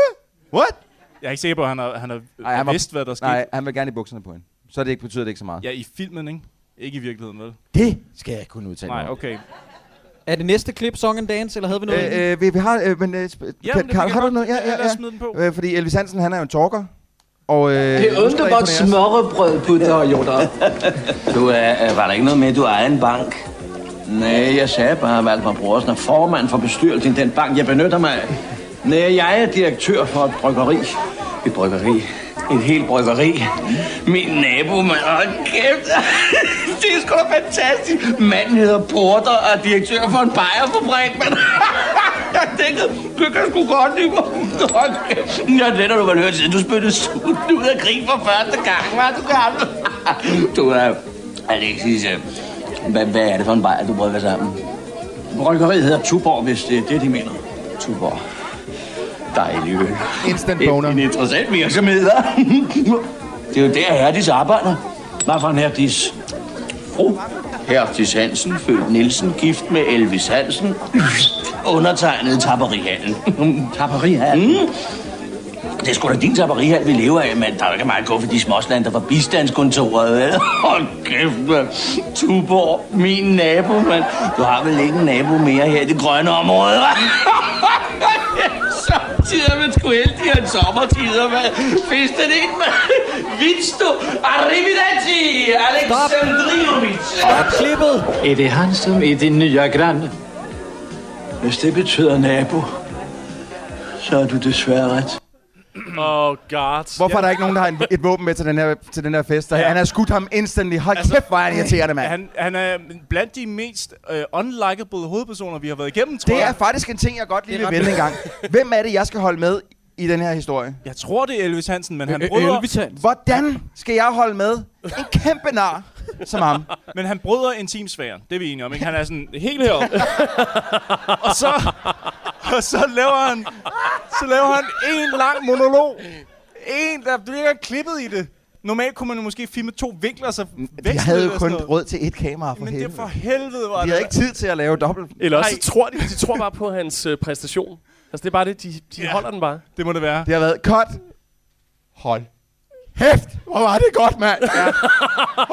What? Jeg er ikke sikker på, at han har, han har Ej, han var- vidst, hvad der skete. Nej, han vil gerne i bukserne på hende. Så det ikke betyder det ikke så meget. Ja, i filmen, ikke? Ikke i virkeligheden, vel? Det skal jeg ikke kunne udtale Nej, mig om. okay. Er det næste klip Song and Dance, eller havde vi noget? inden? Øh, øh, vi, vi har, øh, men, øh, Jamen, kan, kan, kan har du noget? Ja, Ja, ja, lad os ja. smide den på. Øh, fordi Elvis Hansen, han er jo en talker. Og, øh, Det undrer der godt smørrebrød på dig, Joda. Du, er, var der ikke noget med, at du ejer en bank? Nej, jeg sagde bare, at Valdemar Brorsen er formand for bestyrelsen i den bank, jeg benytter mig af. Nej, jeg er direktør for et bryggeri. Et bryggeri. Et helt bryggeri. Min nabo, man. Hold kæft. Det er sgu da fantastisk. Manden hedder Porter og er direktør for en bajerfabrik, men... Jeg tænkte, det kan sgu godt lide mig. Hold kæft. Det har du vel hørt siden du spyttede sulten ud af krig for første gang, var du gammel? Du er... Alexis, øh, hvad, hvad er det for en bajer, du brygger sammen? Bryggeriet hedder Tuborg, hvis det er det, de mener. Tuborg. Dejlig øl. Instant En, boner. en interessant virksomhed, hva'? Det er jo der, Herdis arbejder. Hvad for en Herdis? Fru Herdis Hansen, født Nielsen, gift med Elvis Hansen. Undertegnet tapperihallen. tapperihallen? Mm. Det er sgu da din tapperihallen, vi lever af, men der er jo ikke meget gå for de småslander fra bistandskontoret, vel? Hold kæft, mand. Tuborg, min nabo, mand. Du har vel ikke en nabo mere her i det grønne område, hva'? Så tider man sgu heldig en sommertider, mand. Festen ind, mand. Vitsto, arrivederci, Alexandrinovic. Stop klippet! Är det han som är din nya granne? Hvis det betyder nabo, så er du desværre ret. Oh god. Hvorfor er der ikke nogen, der har en, et våben med til den her, til den her fest? Ja. Han har skudt ham instantly. Hold altså, kæft, hvor er han irriterende, mand. Han, han er blandt de mest øh, unlikable hovedpersoner, vi har været igennem, tror Det er jeg. faktisk en ting, jeg godt lige er vil vende en gang. Hvem er det, jeg skal holde med i den her historie? Jeg tror, det er Elvis Hansen, men han Øh, bryder, Elvis Hansen. Hvordan skal jeg holde med en kæmpe nar som ham? men han bryder intimsfæren. Det er vi enige om, ikke? Han er sådan helt heroppe. og så, og så laver han, så laver han en lang monolog. En, der bliver klippet i det. Normalt kunne man måske filme to vinkler, så veksle Jeg havde det jo kun råd til et kamera for Men det er helvede. for helvede, var De det. havde ikke tid til at lave dobbelt. Eller også så tror de, de tror bare på hans øh, præstation. Altså, det er bare det, de, de Ja. holder den bare. Det må det være. Det har været cut. Hold. Hæft, hvor var det godt, mand. Ja.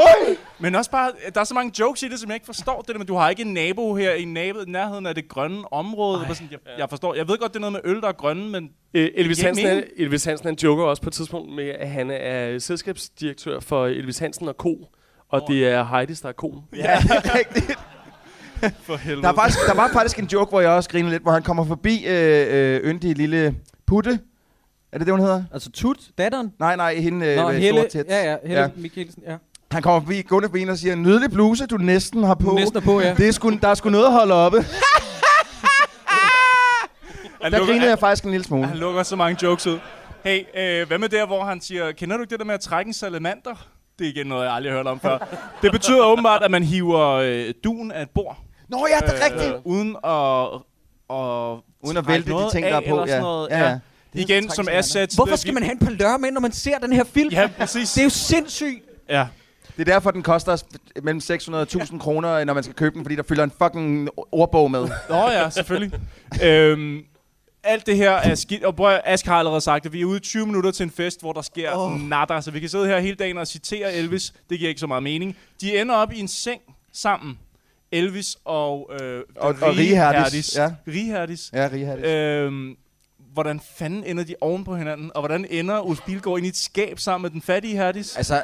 Men også bare, der er så mange jokes i det, som jeg ikke forstår. Det der med, du har ikke en nabo her i nabo, nærheden af det grønne område. Ej, sådan, jeg, jeg, forstår. Jeg ved godt, det er noget med øl, der er grønne, men Øh, Elvis, Hansen, han, Elvis Hansen han joker også på et tidspunkt med, at han er selskabsdirektør for Elvis Hansen og Co. Og oh. det er Heidi, der er konen. ja, Rigtigt. for helvede. Der, er faktisk, der var faktisk en joke, hvor jeg også griner lidt, hvor han kommer forbi øh, øh, yndige lille Putte. Er det det, hun hedder? Altså Tut, datteren? Nej, nej, hende øh, Nå, med Helle, store tits. ja, ja, Helle Ja. Mikkelsen, ja. Han kommer forbi, gående forbi og siger, nydelig bluse, du næsten har på. Næsten på, ja. Det er sgu, der er sgu noget at holde oppe. han, Der lukker, grinede jeg faktisk en lille smule. han lukker så mange jokes ud. Hey, øh, hvad med der, hvor han siger, kender du ikke det der med at trække en salamander? Det er igen noget, jeg aldrig har hørt om før. Det betyder åbenbart, at man hiver øh, duen af et bord. Nå ja, det er rigtigt. Øh, uden at... Og Uden at vælte de ting, der er på, eller sådan ja. Noget. Ja, ja. Igen, som assets. Hvorfor skal man have en palør med, når man ser den her film? Ja, præcis. Det er jo sindssygt. Ja. Det er derfor, den koster os mellem 600.000 kroner, når man skal købe den, fordi der fylder en fucking ordbog med. Nå ja, selvfølgelig. øhm, alt det her er skidt. Og bror, Ask har allerede sagt det. Vi er ude i 20 minutter til en fest, hvor der sker oh. natter. Så vi kan sidde her hele dagen og citere Elvis. Det giver ikke så meget mening. De ender op i en seng sammen. Elvis og, øh, Og- og Rige Herdis, Herdis. ja. Rige Herdis. Ja, Rige Herdis. Øhm, hvordan fanden ender de oven på hinanden? Og hvordan ender Ulf Bilgaard ind i et skab sammen med den fattige Herdis? Altså,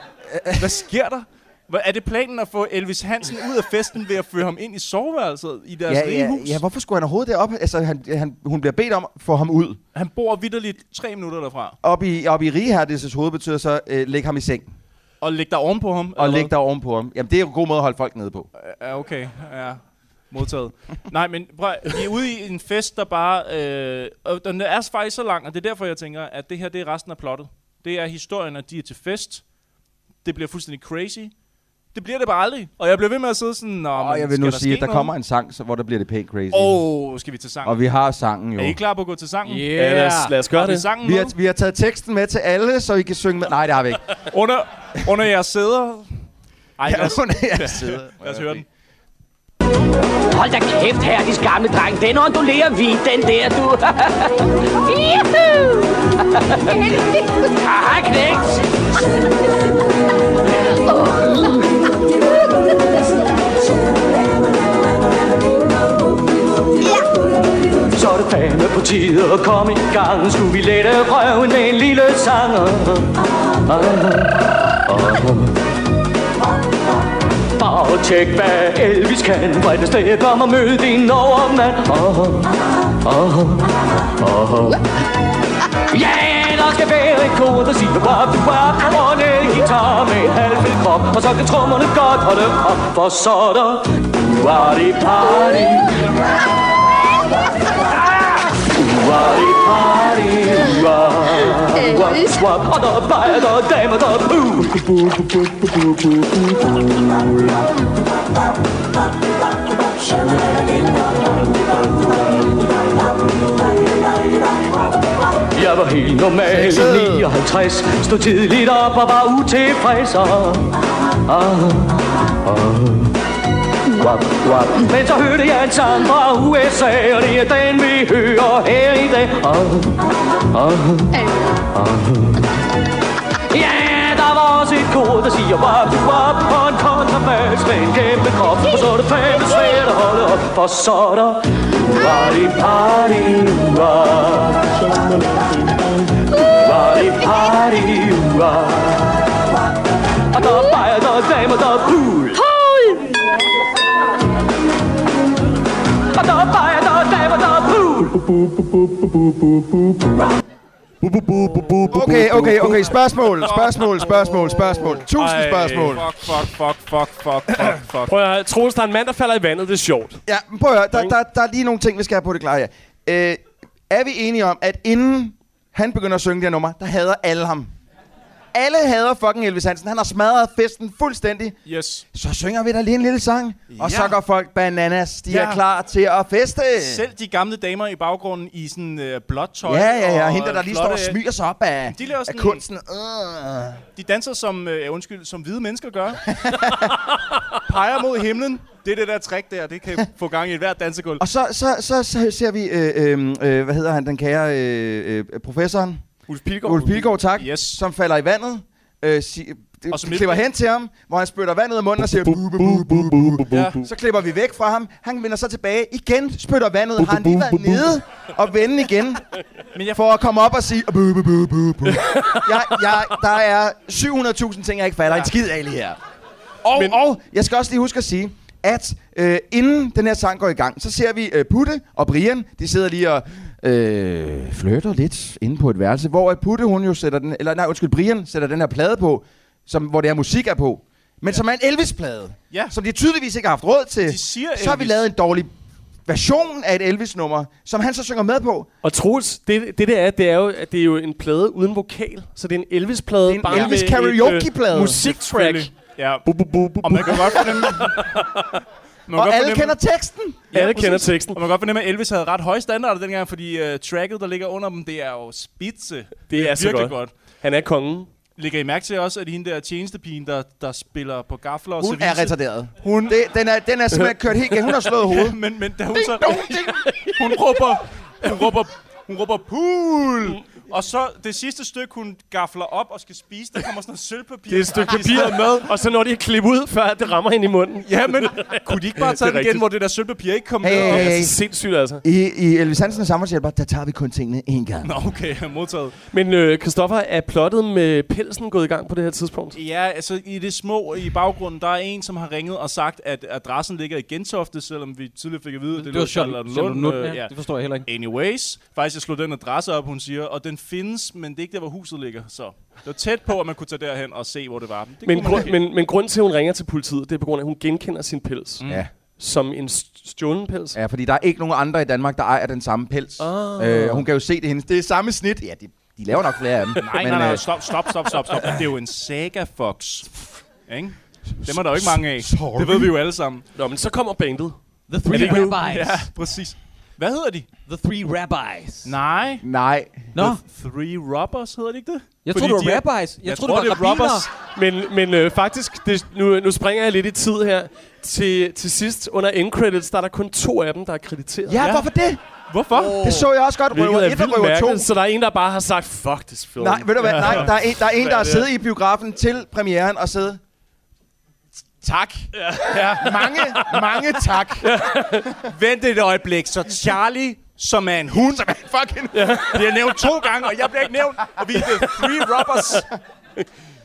Hvad sker der? Er det planen at få Elvis Hansen ud af festen ved at føre ham ind i soveværelset i deres ja, rige ja, hus? ja, hvorfor skulle han overhovedet derop? Altså, han, han, hun bliver bedt om at få ham ud. Han bor vidderligt tre minutter derfra. Op i, op i Rigehærdes hoved betyder så, øh, læg ham i seng. Og lægge dig ovenpå ham? Og læg dig ovenpå ham. Jamen, det er jo en god måde at holde folk nede på. hvad? Ja, okay. Ja. Modtaget. Nej, men prøv, vi er ude i en fest, der bare... Øh, og den er faktisk så lang, og det er derfor, jeg tænker, at det her det er resten af plottet. Det er historien, at de er til fest. Det bliver fuldstændig crazy. Det bliver det bare aldrig. Og jeg bliver ved med at sidde sådan... Nå, Og men jeg vil skal nu der sige, at der noget? kommer en sang, så, hvor der bliver det pænt crazy. Åh, oh, skal vi til sangen? Og vi har sangen jo. Er I klar på at gå til sangen? Ja, lad os, lad os gøre Har det. sangen Vi har, vi har taget teksten med til alle, så I kan synge med. Nej, det har vi ikke. Under, under jeres sæder. Ej, lad os, Ja, under jeres sæder. lad os høre den. Hold da kæft her, de gamle dreng. Den ondulerer vi, den der, du. Haha, knægt. tid at komme i gang Skulle vi lette røven med en lille sang og tjek hvad Elvis kan. Fra et sted kom og møde din overmand? Oh, oh, oh. Ja, der skal være et kor, der siger Bop, bop, Og en guitar med en krop. Og så kan trommerne godt holde op For så er der Party, party. Uarty party Uarty Wap, wap the der er bajer, der er damer, der er pool Jeg var helt normal i 59 Stod tidligt op og var utilfreds ah, Ah, ah. Wap, wap. Men så hørte jeg en sang fra USA Og det er den vi hører her i dag. Ah, ah, ah. Ja, der var også et kor, der siger wap, wap Og en kontrabas med en kæmpe krop. Og så er det fandme svært at holde op For så er der party, party, wap Party, party, wap Og der er bajer, der er damer, der er pool Okay, okay, okay. Spørgsmål, spørgsmål, spørgsmål, spørgsmål. Tusind spørgsmål. Fuck, fuck, fuck, fuck, fuck, fuck, fuck. Prøv at høre, Troels, der er en mand, der falder i vandet. Det er sjovt. Ja, men prøv at høre. Der, der, der er lige nogle ting, vi skal have på det klare her. Øh, er vi enige om, at inden han begynder at synge det her nummer, der hader alle ham? Alle hader fucking Elvis Hansen. Han har smadret festen fuldstændig. Yes. Så synger vi da lige en lille sang. Og Ja. så går folk bananas. De Ja. er klar til at feste. Selv de gamle damer i baggrunden i sådan uh, blåt tøj. Ja, ja, ja. og Hende, der lige står og flotte- smyger sig op af, De af kunsten. Uh. De danser som, øh, undskyld, som hvide mennesker gør. Peger mod himlen. Det er det der trick der. Det kan få gang i et hvert dansegulv. Og så, så, så, så ser vi, øh, øh, øh, hvad hedder han, den kære øh, øh, professoren? Ulf Pilgaard. Ulf Pilgaard, tak. Yes. Som falder i vandet. Øh, si, det, Og som klipper hen til ham, hvor han spytter vand ud af munden og siger... Bu, bu, bu, bu, bu. Ja. Så klipper vi væk fra ham. Han vender så tilbage. Igen spytter vandet. Har han lige været nede og vende igen? Men jeg- For at komme op og sige... Bu, bu, bu, bu, bu. Jeg, jeg, der er 700.000 ting, jeg ikke fatter en skid af lige her. Og, Men- og jeg skal også lige huske at sige, at øh, inden den her sang går i gang, så ser vi øh, Putte og Brian, de sidder lige og øh, flirter lidt inde på et værelse, hvor at Putte, hun jo sætter den, eller nej, undskyld, Brian sætter den her plade på, som, hvor det er musik er på, men som er en Elvis-plade, Ja. som de tydeligvis ikke har haft råd til. De siger så har vi lavet en dårlig version af et Elvis-nummer, som han så synger med på. Og Troels, det, det der er, det er jo, at det er jo en plade uden vokal. Så det er en Elvis-plade. Det er en bare Elvis med karaoke-plade. Et, øh, musiktrack. Selvfølgelig. Ja. Og man kan godt fornemme... Og godt alle fornemme- kender teksten. Alle præcis. kender teksten. Og man kan godt fornemme, at Elvis havde ret høje standarder dengang, fordi uh, tracket, der ligger under dem, det er jo spidse. Det er så virkelig godt. Han er kongen. Lægger I mærke til også, at hende der tjenestepigen, der, der spiller på gafler og Hun service? er retarderet. Hun, det, den, er, den er simpelthen kørt helt galt. Hun har slået hovedet. men, men da hun så... hun råber... Hun råber... Hun råber pool! Og så det sidste stykke, hun gafler op og skal spise, der kommer sådan noget sølvpapir. Det er et stykke papir med, og så når de klippe ud, før det rammer hende i munden. Ja, men kunne de ikke bare Det tage er den igen, hvor det der sølvpapir ikke kom Hey, ned? hey, Det hey. er så sindssygt, altså. I, I Elvis Hansen og Samfundshjælper, der tager vi kun tingene én gang. Nå, okay, modtaget. Men øh, Christoffer, er plottet med pelsen gået i gang på det her tidspunkt? Ja, altså i det små i baggrunden, der er en, som har ringet og sagt, at adressen ligger i Gentofte, selvom vi tidligere fik at vide, at det, Det var Charlotte Charlottenlund. Lund. Øh, Ja, det forstår jeg heller ikke. Anyways, faktisk jeg slog den adresse op, hun siger, og den findes, men det er ikke der, hvor huset ligger. Så det var tæt på, at man kunne tage derhen og se, hvor det var. Det Men, grund, men, men grunden til, at hun ringer til politiet, det er på grund af, at hun genkender sin pels. Ja. Som en st- stjålen pels. Ja, fordi der er ikke nogen andre i Danmark, der ejer den samme pels. Ah. Øh, hun kan jo se det hendes. Det er samme snit. Ja, de, de laver nok flere af dem. Nej, nej, nej, øh, stop, stop, stop, stop, stop. Det er jo en Saga Fox. Ikke? Dem er der jo ikke mange af. Sorry. Det ved vi jo alle sammen. Nå, men så kommer bandet. The Three? Rabbis. Ja, præcis. Hvad hedder de? The Three Rabbis. Nej. Nej. Nå, The Three Robbers hedder de ikke det? jeg Fordi troede, det de var er- rabbis. Jeg, Jeg troede, tror, det var det er robbers. Men, men øh, faktisk, det, nu, nu springer jeg lidt i tid her. Til, til sidst, under end credits, der er der kun to af dem, der er krediteret. Ja, Ja. hvorfor det? Hvorfor? Det så jeg også godt. Røver Hvilket er 1 og Røver 2. mærkeligt, så der er en, der bare har sagt, fuck this film. Nej, ved du hvad? Nej, der er en, der, er en, der har siddet i biografen til premieren og siddet... Tak. Ja. Mange, mange tak. Vent et øjeblik, så Charlie som er en hund. Som er en fucking... Ja. Det er nævnt to gange, og jeg bliver ikke nævnt. Og vi er the three robbers.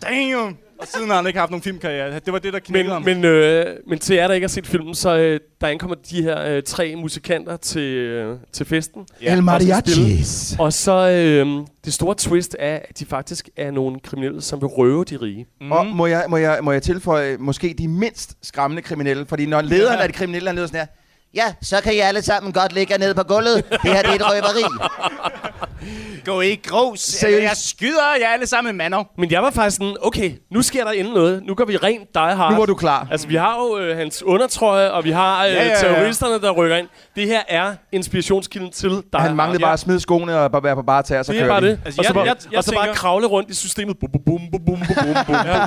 Damn. Og siden har han ikke haft nogen filmkarriere. Det var det, der knækkede ham. Men, men, øh, men til jer, der ikke har set filmen, så øh, der ankommer de her øh, tre musikanter til, øh, til festen. Ja. El mariachis. Og så øh, det store twist er, at de faktisk er nogle kriminelle, som vil røve de rige. Mm. Og må jeg, må, jeg, må jeg tilføje måske de mindst skræmmende kriminelle? Fordi når lederen Ja. af de kriminelle, han lyder sådan her, Ja, så kan I alle sammen godt ligge nede på gulvet. Det her det er et røveri. Gå i grus. Seriøst? Jeg skyder jer alle sammen med mander. Men jeg var faktisk sådan, okay, nu sker der endelig noget. Nu går vi rent die hard. Nu var du klar. Altså, vi har jo øh, hans undertrøje, og vi har øh, Ja, ja, ja. terroristerne, der rykker ind. Det her er inspirationskilden til die han manglede bare at smide skoene og bare være på bare tæer, så det er kører bare det. Altså, og så, bare, jeg- jeg og så bare tænker- kravle rundt i systemet. Bum, bum, bum, bum, bum, bum, bum. Ja.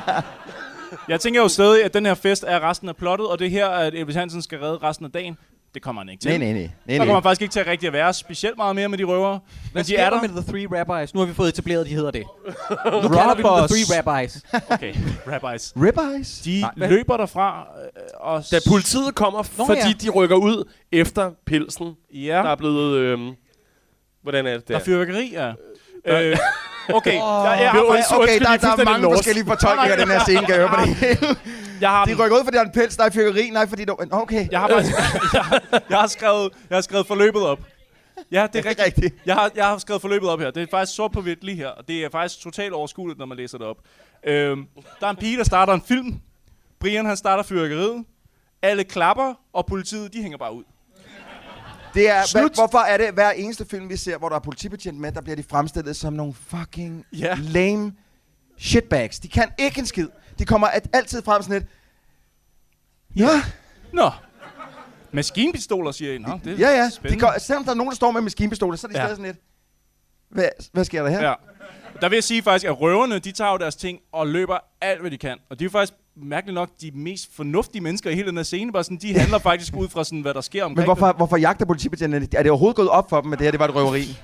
Jeg tænker jo stadig, at den her fest er resten af plottet, og det er her, at Elvis Hansen skal redde resten af dagen. Det kommer han ikke til. Nej, nej, nej. Nej, Der kommer han faktisk ikke til at rigtig at være specielt meget mere med de røvere. Men Hvad de sker er der der. med The Three Rabbis? Nu har vi fået etableret, at de hedder det. Nu kalder vi dem The. Three Rabbis. Okay, rabbis. Ribeyes? De Nej, løber derfra øh, og... Da politiet kommer, Nå, fordi ja. de rykker ud efter pilsen, Ja, der er blevet... Øh, hvordan er det der der? er fyrværkeri, ja. Øh, Øh, okay, jeg, jeg, var- faktisk- undskyld, Okay, vi der, er der er mange lost. forskellige fortolkninger af den her scene, kan jeg høre på det hele. Jeg har De rykker ud, fordi der er en pels, der er fyrkeri. Nej, fordi du... Okay. Jeg har jeg, har- jeg, har skrevet, jeg har skrevet forløbet op. Ja, det er rigtigt. rigtigt. Jeg har, jeg har skrevet forløbet op her. Det er faktisk sort på hvidt lige her. Og det er faktisk totalt overskueligt, når man læser det op. Øhm, der er en pige, der starter en film. Brian, han starter fyrværkeriet. Alle klapper, og politiet, de hænger bare ud. Det er, hvad, hvorfor er det hver eneste film, vi ser, hvor der er politibetjent med, der bliver de fremstillet som nogle fucking Ja. lame shitbags. De kan ikke en skid. De kommer at, altid frem sådan lidt... Ja, Nå. Maskinpistoler, siger I. Nå, det er ja, ja. De spændende. går, selvom der er nogen, der står med maskinpistoler, så er de Ja. stadig sådan lidt... Hvad, hvad sker der her? Ja. Der vil jeg sige faktisk, at røverne, de tager jo deres ting og løber alt, hvad de kan. Og de er faktisk mærkeligt nok de mest fornuftige mennesker i hele den her scene. Bare sådan, de handler faktisk ud fra, sådan, hvad der sker omkring Men hvorfor, hvorfor jagter politibetjentene? Er det overhovedet gået op for dem, at det her det var et røveri? dem.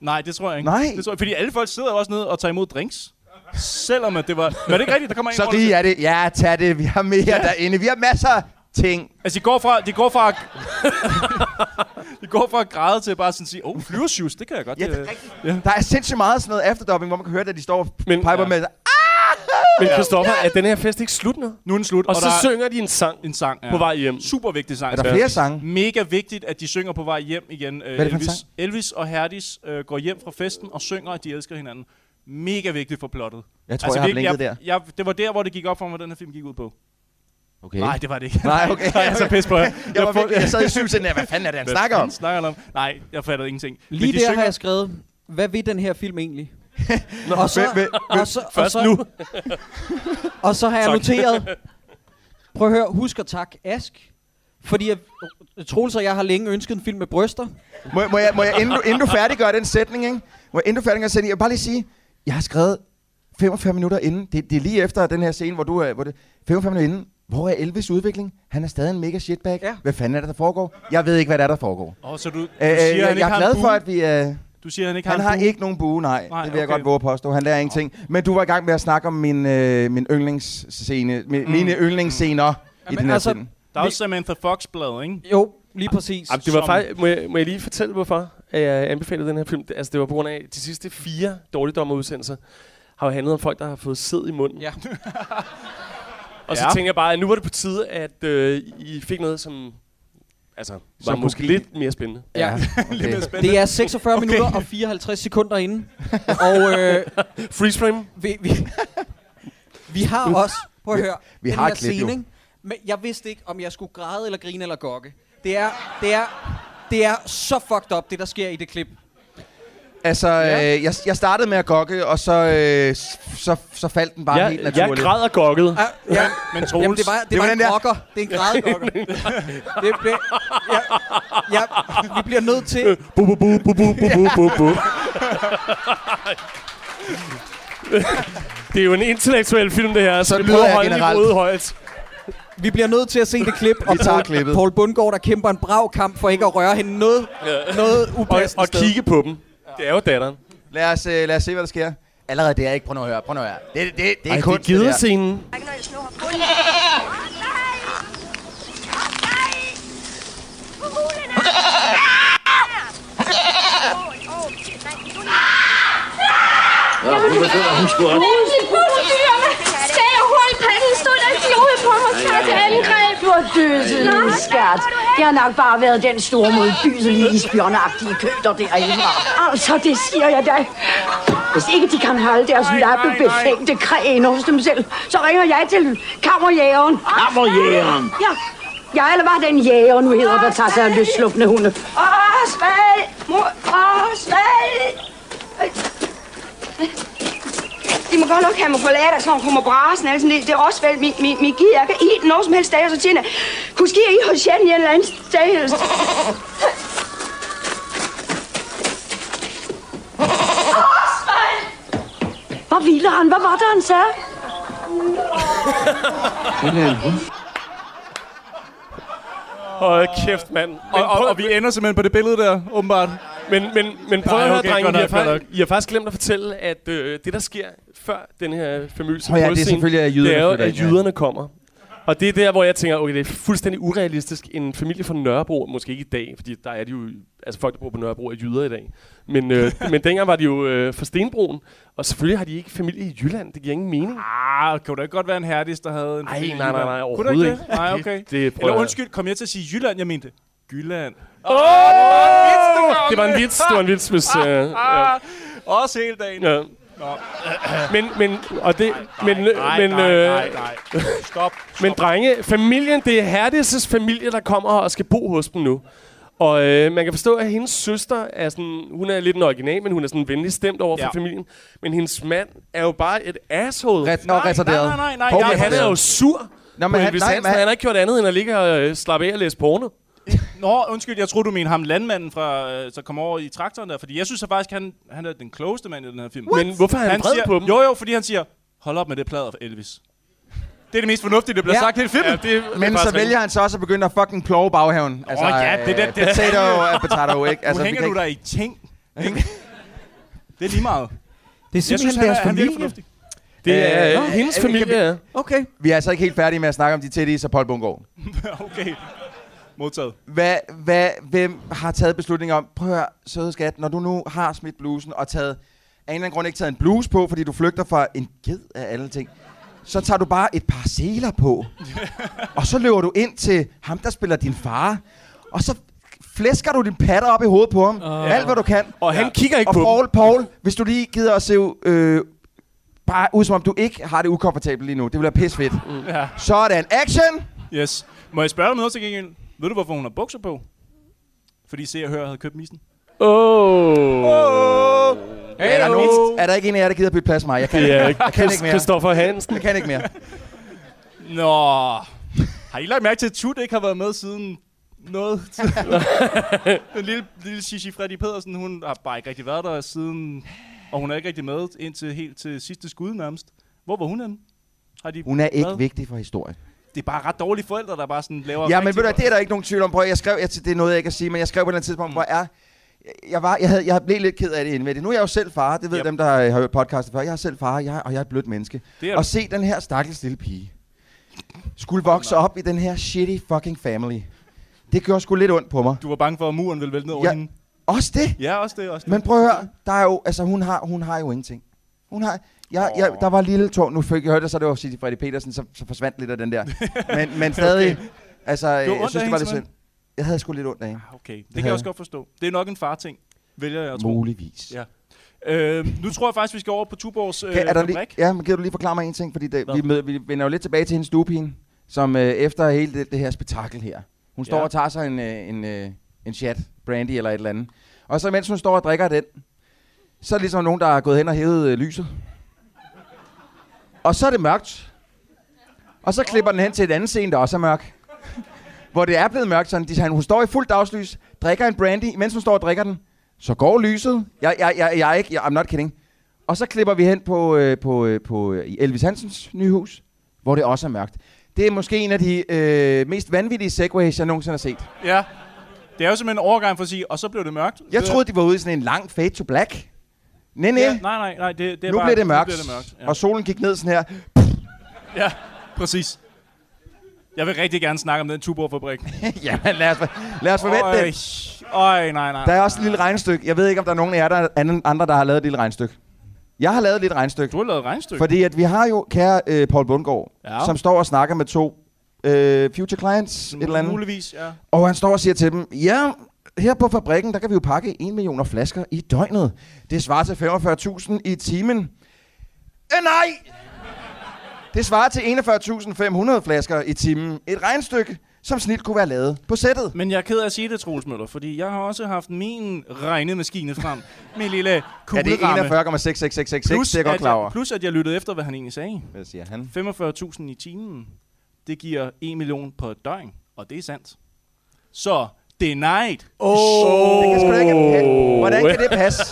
Nej, det tror jeg ikke. Nej. Det tror jeg, fordi alle folk sidder også nede og tager imod drinks. Selvom at det var... Men er det ikke rigtigt? Der kommer en Så siger- er det. Ja, tag det. Vi har mere Ja. ja. derinde. Vi har masser af ting. Altså, de går fra... De går fra de går fra at græde til bare sådan at sige, åh, oh, flyvershoes, det kan jeg godt. Ja, det er øh, rigtigt. Ja. Der er sindssygt meget sådan noget efterdubbing, hvor man kan høre, at de står og Men- piper ja. med... Men Christoffer, er den her fest ikke slut nu? Nu er den slut, Og, og, så der er synger de en sang en sang ja. på vej hjem. Super vigtig sang. Er der flere sange? Mega vigtigt, at de synger på vej hjem igen. Øh, er det for en Elvis, sang? Elvis og Herdis øh, går hjem fra festen og synger, at de elsker hinanden. Mega vigtigt for plottet. Jeg tror, jeg har virkelig, blinket der. jeg, jeg, det var der, hvor det gik op for mig, hvad den her film gik ud på. Okay. Nej, det var det ikke. Nej, okay. Nej, jeg er så pis på jer. Jeg, var virkelig, jeg sad i syv siden, hvad fanden er det, han Hvad snakker om? snakker om? Nej, jeg fattede ingenting. Men Lige de der synger, har jeg skrevet, hvad vil den her film egentlig? og, så, Hvem- hvem- og, så, og, Først så, nu. og så har jeg Tak. noteret, prøv at høre, husk at takke Ask, fordi jeg, Troels og jeg har længe ønsket en film med bryster. Må, jeg- må jeg, må jeg inden, du, inden du færdiggør den sætning, ikke? Må jeg, inden du færdiggør den sætning, jeg vil bare lige sige, jeg har skrevet 45 minutter inden, det, det er lige efter den her scene, hvor du er, hvor det, 45 minutter inden, hvor er Elvis udvikling? Han er stadig en mega shitbag. Ja. Hvad fanden er det, der foregår? Jeg ved ikke, hvad der er, der foregår. Åh, så du, du Øh, siger, øh, han jeg, ikke jeg er glad for, at vi... Øh, Du siger, han ikke han har har ikke nogen bue, nej. Nej, det vil jeg okay. godt våge at påstå. Han lærer ingenting. Men du var i gang med at snakke om min, øh, min yndlingsscene, min, mm. mine yndlingsscener i Jamen, den her altså, film. Der er også Samantha Fox-blad, ikke? Jo, lige præcis. Jamen, det var Som- faktisk, må, jeg, må jeg lige fortælle, hvorfor at jeg anbefalede den her film? Altså, det var på grund af, de sidste fire dårligdommerudsendelser har jo handlet om folk, der har fået sæd i munden. Ja. Og så Ja. tænker jeg bare, at nu var det på tide, at øh, I fik noget, som altså, var Som måske kunne- lidt mere spændende. Ja. Okay. Det er 46 okay. minutter og 54 sekunder inde. Og øh, Freeze frame. vi, vi, vi har også, prøv at høre, vi den har her klip, scene? Men jeg vidste ikke, om jeg skulle græde eller grine eller gokke. Det er, det er, det er så fucked up, det der sker i det klip. Altså, ja. øh, jeg, jeg startede med at gokke, og så, øh, så, så faldt den bare ja, helt naturligt. Jeg græder og gokket. Ah, ja, men Troels... Jamen, det var, det, det var, var en der... gokker. Det er en grædegokker. det det, ja, ja, vi bliver nødt til... Øh, bu, bu, bu, bu, bu, bu, bu, bu. det er jo en intellektuel film, det her. Så, så det lyder jeg generelt. Holde højt. Vi bliver nødt til at se det klip, og Vi tager Paul, Paul Bundgaard, der kæmper en brav kamp for ikke at røre hende noget, ja. noget upassende Og, og kigge på dem. Det er jo datteren. Lad os, øh, lad os se, hvad der sker. Allerede det er ikke. Prøv nu at høre. Prøv nu at høre. Det, det, det, det er Ej, kunst, det, er det der. scenen. Ja, hun begynder, hun skulle op. lille skat. Det har nok bare været den store modbydelige spionagtige køter derindefra. Altså, det siger jeg dig. Hvis ikke de kan holde deres lappe befængte kræn hos dem selv, så ringer jeg til kammerjægeren. Kammerjægeren? Ja. Ja, eller hvad den jæger nu hedder, der tager sig af løsslupne hunde. Osvald! Mor, Osvald! De må godt nok have mig forladt, så hun kommer brasen. Altså, det, det er også vel, mi, mi, mi giver, jeg kan eat noget som helst dag, og så siger jeg, kunne ske I hos Jan i en eller anden sted. Osvald! Hvor ville han? Hvad var det, han sagde? Hold kæft, mand. Og, og, og vi ender simpelthen på det billede der, åbenbart. Men, men, men prøv at høre, okay, drenge, I, har I har faktisk glemt at fortælle, at øh, det, der sker før den her famøse Åh ja, det er selvfølgelig, at jyderne det er jo, at ja. jyderne kommer. Og det er der, hvor jeg tænker, okay, det er fuldstændig urealistisk. En familie fra Nørrebro, måske ikke i dag, fordi der er de jo, altså folk, der bor på Nørrebro, er jyder i dag. Men, øh, men dengang var de jo øh, fra Stenbroen, og selvfølgelig har de ikke familie i Jylland. Det giver ingen mening. Ah, kan du ikke godt være en herdis, der havde en Ej, familie nej, nej, nej, Kunne overhovedet ikke det? ikke. Nej, Det- okay. det prøver Eller undskyld, kom jeg til at sige Jylland? Jeg mente Jylland. Åh! Det var en vits, det var en vits, hvis... Øh, ja. Ah, Også hele dagen. Ja. Men, men, og det, men, nej, men, nej, øh, nej, nej. Stop. Men drenge, familien, det er Herdis' familie, der kommer og skal bo hos dem nu. Og øh, man kan forstå, at hendes søster er sådan, hun er lidt en original, men hun er sådan venlig stemt over for Ja. familien. Men hendes mand er jo bare et asshole. Ret, retarderet. nej, nej, nej, Hov, nej, han er jo sur. Nå, men på han- nej, Hansen. men han- han har ikke gjort andet end at ligge og øh, slappe af og læse porno. Nå, undskyld, jeg tror du mener ham landmanden, fra, øh, der kommer over i traktoren der. Fordi jeg synes at faktisk, han, han er den klogeste mand i den her film. Men hvorfor er han vred siger, på dem? Jo, jo, fordi han siger, hold op med det plader for Elvis. Det er det mest fornuftige, der bliver Ja. sagt i hele filmen. Ja, det, det Men så vælger han så også at begynde at fucking ploge baghaven. Altså, ja, det er det- øh, det- Potato er potato, ikke? Altså, nu vi hænger du der i ting. ikke? det er lige meget. Det er simpelthen synes, han er, deres han virker familie. fornuftig. Det er Øh, hendes øh, familie. kan vi-. Okay. Vi er altså ikke helt færdige med at snakke om de tætte og Paul Bungård. okay. Modtaget. Hvad, hvad, hvem har taget beslutning om, prøv at høre, søde skat, når du nu har smidt blusen og taget, af en eller anden grund ikke taget en bluse på, fordi du flygter fra en ged af alle ting, så tager du bare et par seler på, og så løber du ind til ham, der spiller din far, og så flæsker du din patter op i hovedet på ham, uh. alt hvad du kan. Og han kigger ikke og på Paul, Paul, hvis du lige gider at se øh, bare ud som om du ikke har det ukomfortabelt lige nu, det vil være pis fedt. Mm. Ja. Så er det en action! Yes. Må jeg spørge dig om noget til gengæld? Ved du, hvorfor hun har bukser på? Fordi Se og Hør havde købt missen. Åh. Oh. Er der, nogen, er der ikke en af jer, der gider bytte plads med mig? Jeg kan, er jeg kan ikke mere. Christoffer Hansen. Jeg kan ikke mere. Nå. Har I lagt mærke til, at Tut ikke har været med siden noget? Den lille, lille Shishi Freddy Pedersen, hun har bare ikke rigtig været der siden... Og hun er ikke rigtig med indtil helt til sidste skud nærmest. Hvor var hun henne? Har de Hun er ikke været? vigtig for historien. Det er bare ret dårlige forældre, der bare sådan laver... Ja, men ved du, det er der ikke nogen tvivl om. Prøv, jeg skrev, jeg, det er noget, jeg ikke kan sige, men jeg skrev på et eller andet tidspunkt, hvor er... Jeg, var, jeg, havde, jeg blev lidt ked af det indvendigt. Nu er jeg jo selv far. Det ved Yep. dem, der har hørt podcastet før. Jeg er selv far, jeg, og jeg er et blødt menneske. Det er Og se den her stakkels lille pige. Skulle vokse op i den her shitty fucking family. Det gjorde sgu lidt ondt på mig. Du var bange for, at muren ville vælte ned over Ja, hende. Også det? Ja, også det, også det. Men prøv at høre, der er jo, altså hun har, hun har jo ingenting. Hun har, jeg, jeg, der var lille tog, nu fik jeg hørt det, så det var City Freddy Petersen, så, så forsvandt lidt af den der. Men, men stadig, Okay. altså, jeg synes, det var lidt synd. Jeg havde sgu lidt ondt af hende. Okay, det kan jeg også godt forstå. Det er nok en far-ting, vælger jeg at tro. Muligvis. Ja. Øh, nu tror jeg faktisk, vi skal over på Tuborgs øh, Kan, er der lige, ja, men kan du lige forklare mig en ting? Fordi det, vi, mød, vi vender jo lidt tilbage til hendes stuepige, som øh, efter hele det, det her spektakel her. Hun står Ja. og tager sig en, øh, en, øh, en chat, brandy eller et eller andet. Og så mens hun står og drikker den, så er det ligesom nogen, der er gået hen og hævet øh, lyset. Og så er det mørkt. Og så klipper den hen til et andet scene, der også er mørk. Hvor det er blevet mørkt, sådan, de, han, hun står i fuldt dagslys, drikker en brandy, mens hun står og drikker den. Så går lyset. Jeg, jeg, jeg, jeg er ikke, jeg, I'm not kidding. Og så klipper vi hen på, øh, på, øh, på øh, Elvis Hansens nye hus, hvor det også er mørkt. Det er måske en af de øh, mest vanvittige segways, jeg nogensinde har set. Ja. Det er jo simpelthen en overgang for at sige, og så blev det mørkt. Jeg Det- troede, de var ude i sådan en lang fade to black. Nej, nej. Ja, nej, nej, nej. Det, det er nu bare, bliver det mørkt. Nu bliver det mørkt. Ja. Og solen gik ned sådan her. ja, præcis. Jeg vil rigtig gerne snakke om den Tuborg-fabrik. Jamen, lad os, lad os forvente Øj, det. Øj, nej, nej. Der er også et lille regnestykke. Jeg ved ikke, om der er nogen af jer, der er anden- andre, der har lavet et lille regnestykke. Jeg har lavet lidt regnstykke. Du har lavet regnstykke. Fordi at vi har jo, kære øh, Paul Bundgaard, Ja. som står og snakker med to øh, future clients, et eller andet. Muligvis, ja. Og han står og siger til dem, ja, her på fabrikken, der kan vi jo pakke 1 millioner flasker i døgnet. Det svarer til 45.000 i timen. Øh, nej! Det svarer til 41.500 flasker i timen. Et regnstykke, som snit kunne være lavet på sættet. Men jeg er ked af at sige det, Troels Møller, fordi jeg har også haft min regnemaskine frem med lille Ja, det kugleramme. er 41,66666, det er godt klar over. plus at jeg lyttede efter, hvad han egentlig sagde. Hvad siger han? 45.000 i timen, det giver 1 million på et døgn, og det er sandt. Så, denied. Oh. Det kan sgu da ikke Hvordan kan det passe?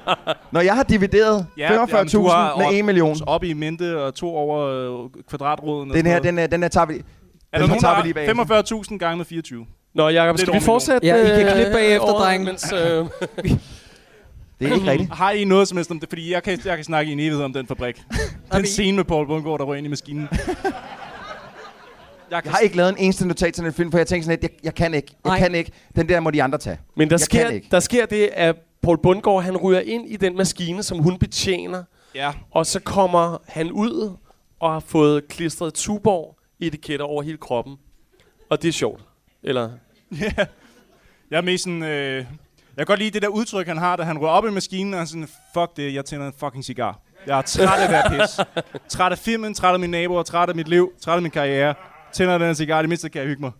Når jeg har divideret 45.000 med 1 million. Op i mente og to over øh, kvadratroden. og Den her, den, er- den er tager vi, Er den der her nogen, tager der vi lige har bag. 45.000 gange med 24? Nå, Jacob, er skal vi fortsætte? Ja, I kan øh, klippe bagefter, året, dreng. Mens, øh, Det er ikke rigtigt. Har I noget som helst om det? Fordi jeg kan, jeg kan snakke i en evighed om den fabrik. den scene med Paul Bundgaard, der røg ind i maskinen. Jeg har ikke lavet en eneste notat til den film, for jeg tænkte sådan lidt, jeg, jeg kan ikke. Jeg Nej. kan ikke. Den der må de andre tage. Men der Jeg sker, kan ikke. der sker det, at Paul Bundgaard, han ryger ind i den maskine, som hun betjener. Ja. Og så kommer han ud og har fået klistret Tuborg etiketter over hele kroppen. Og det er sjovt. Eller? Ja. Jeg er mest sådan... Øh, jeg kan godt lide det der udtryk, han har, da han rører op i maskinen, og er sådan, fuck det, jeg tænder en fucking cigar. Jeg er træt af det her pis. Træt af filmen, træt af mine naboer, træt af mit liv, træt af min karriere. Tænder den her cigar, det mindste kan jeg hygge mig.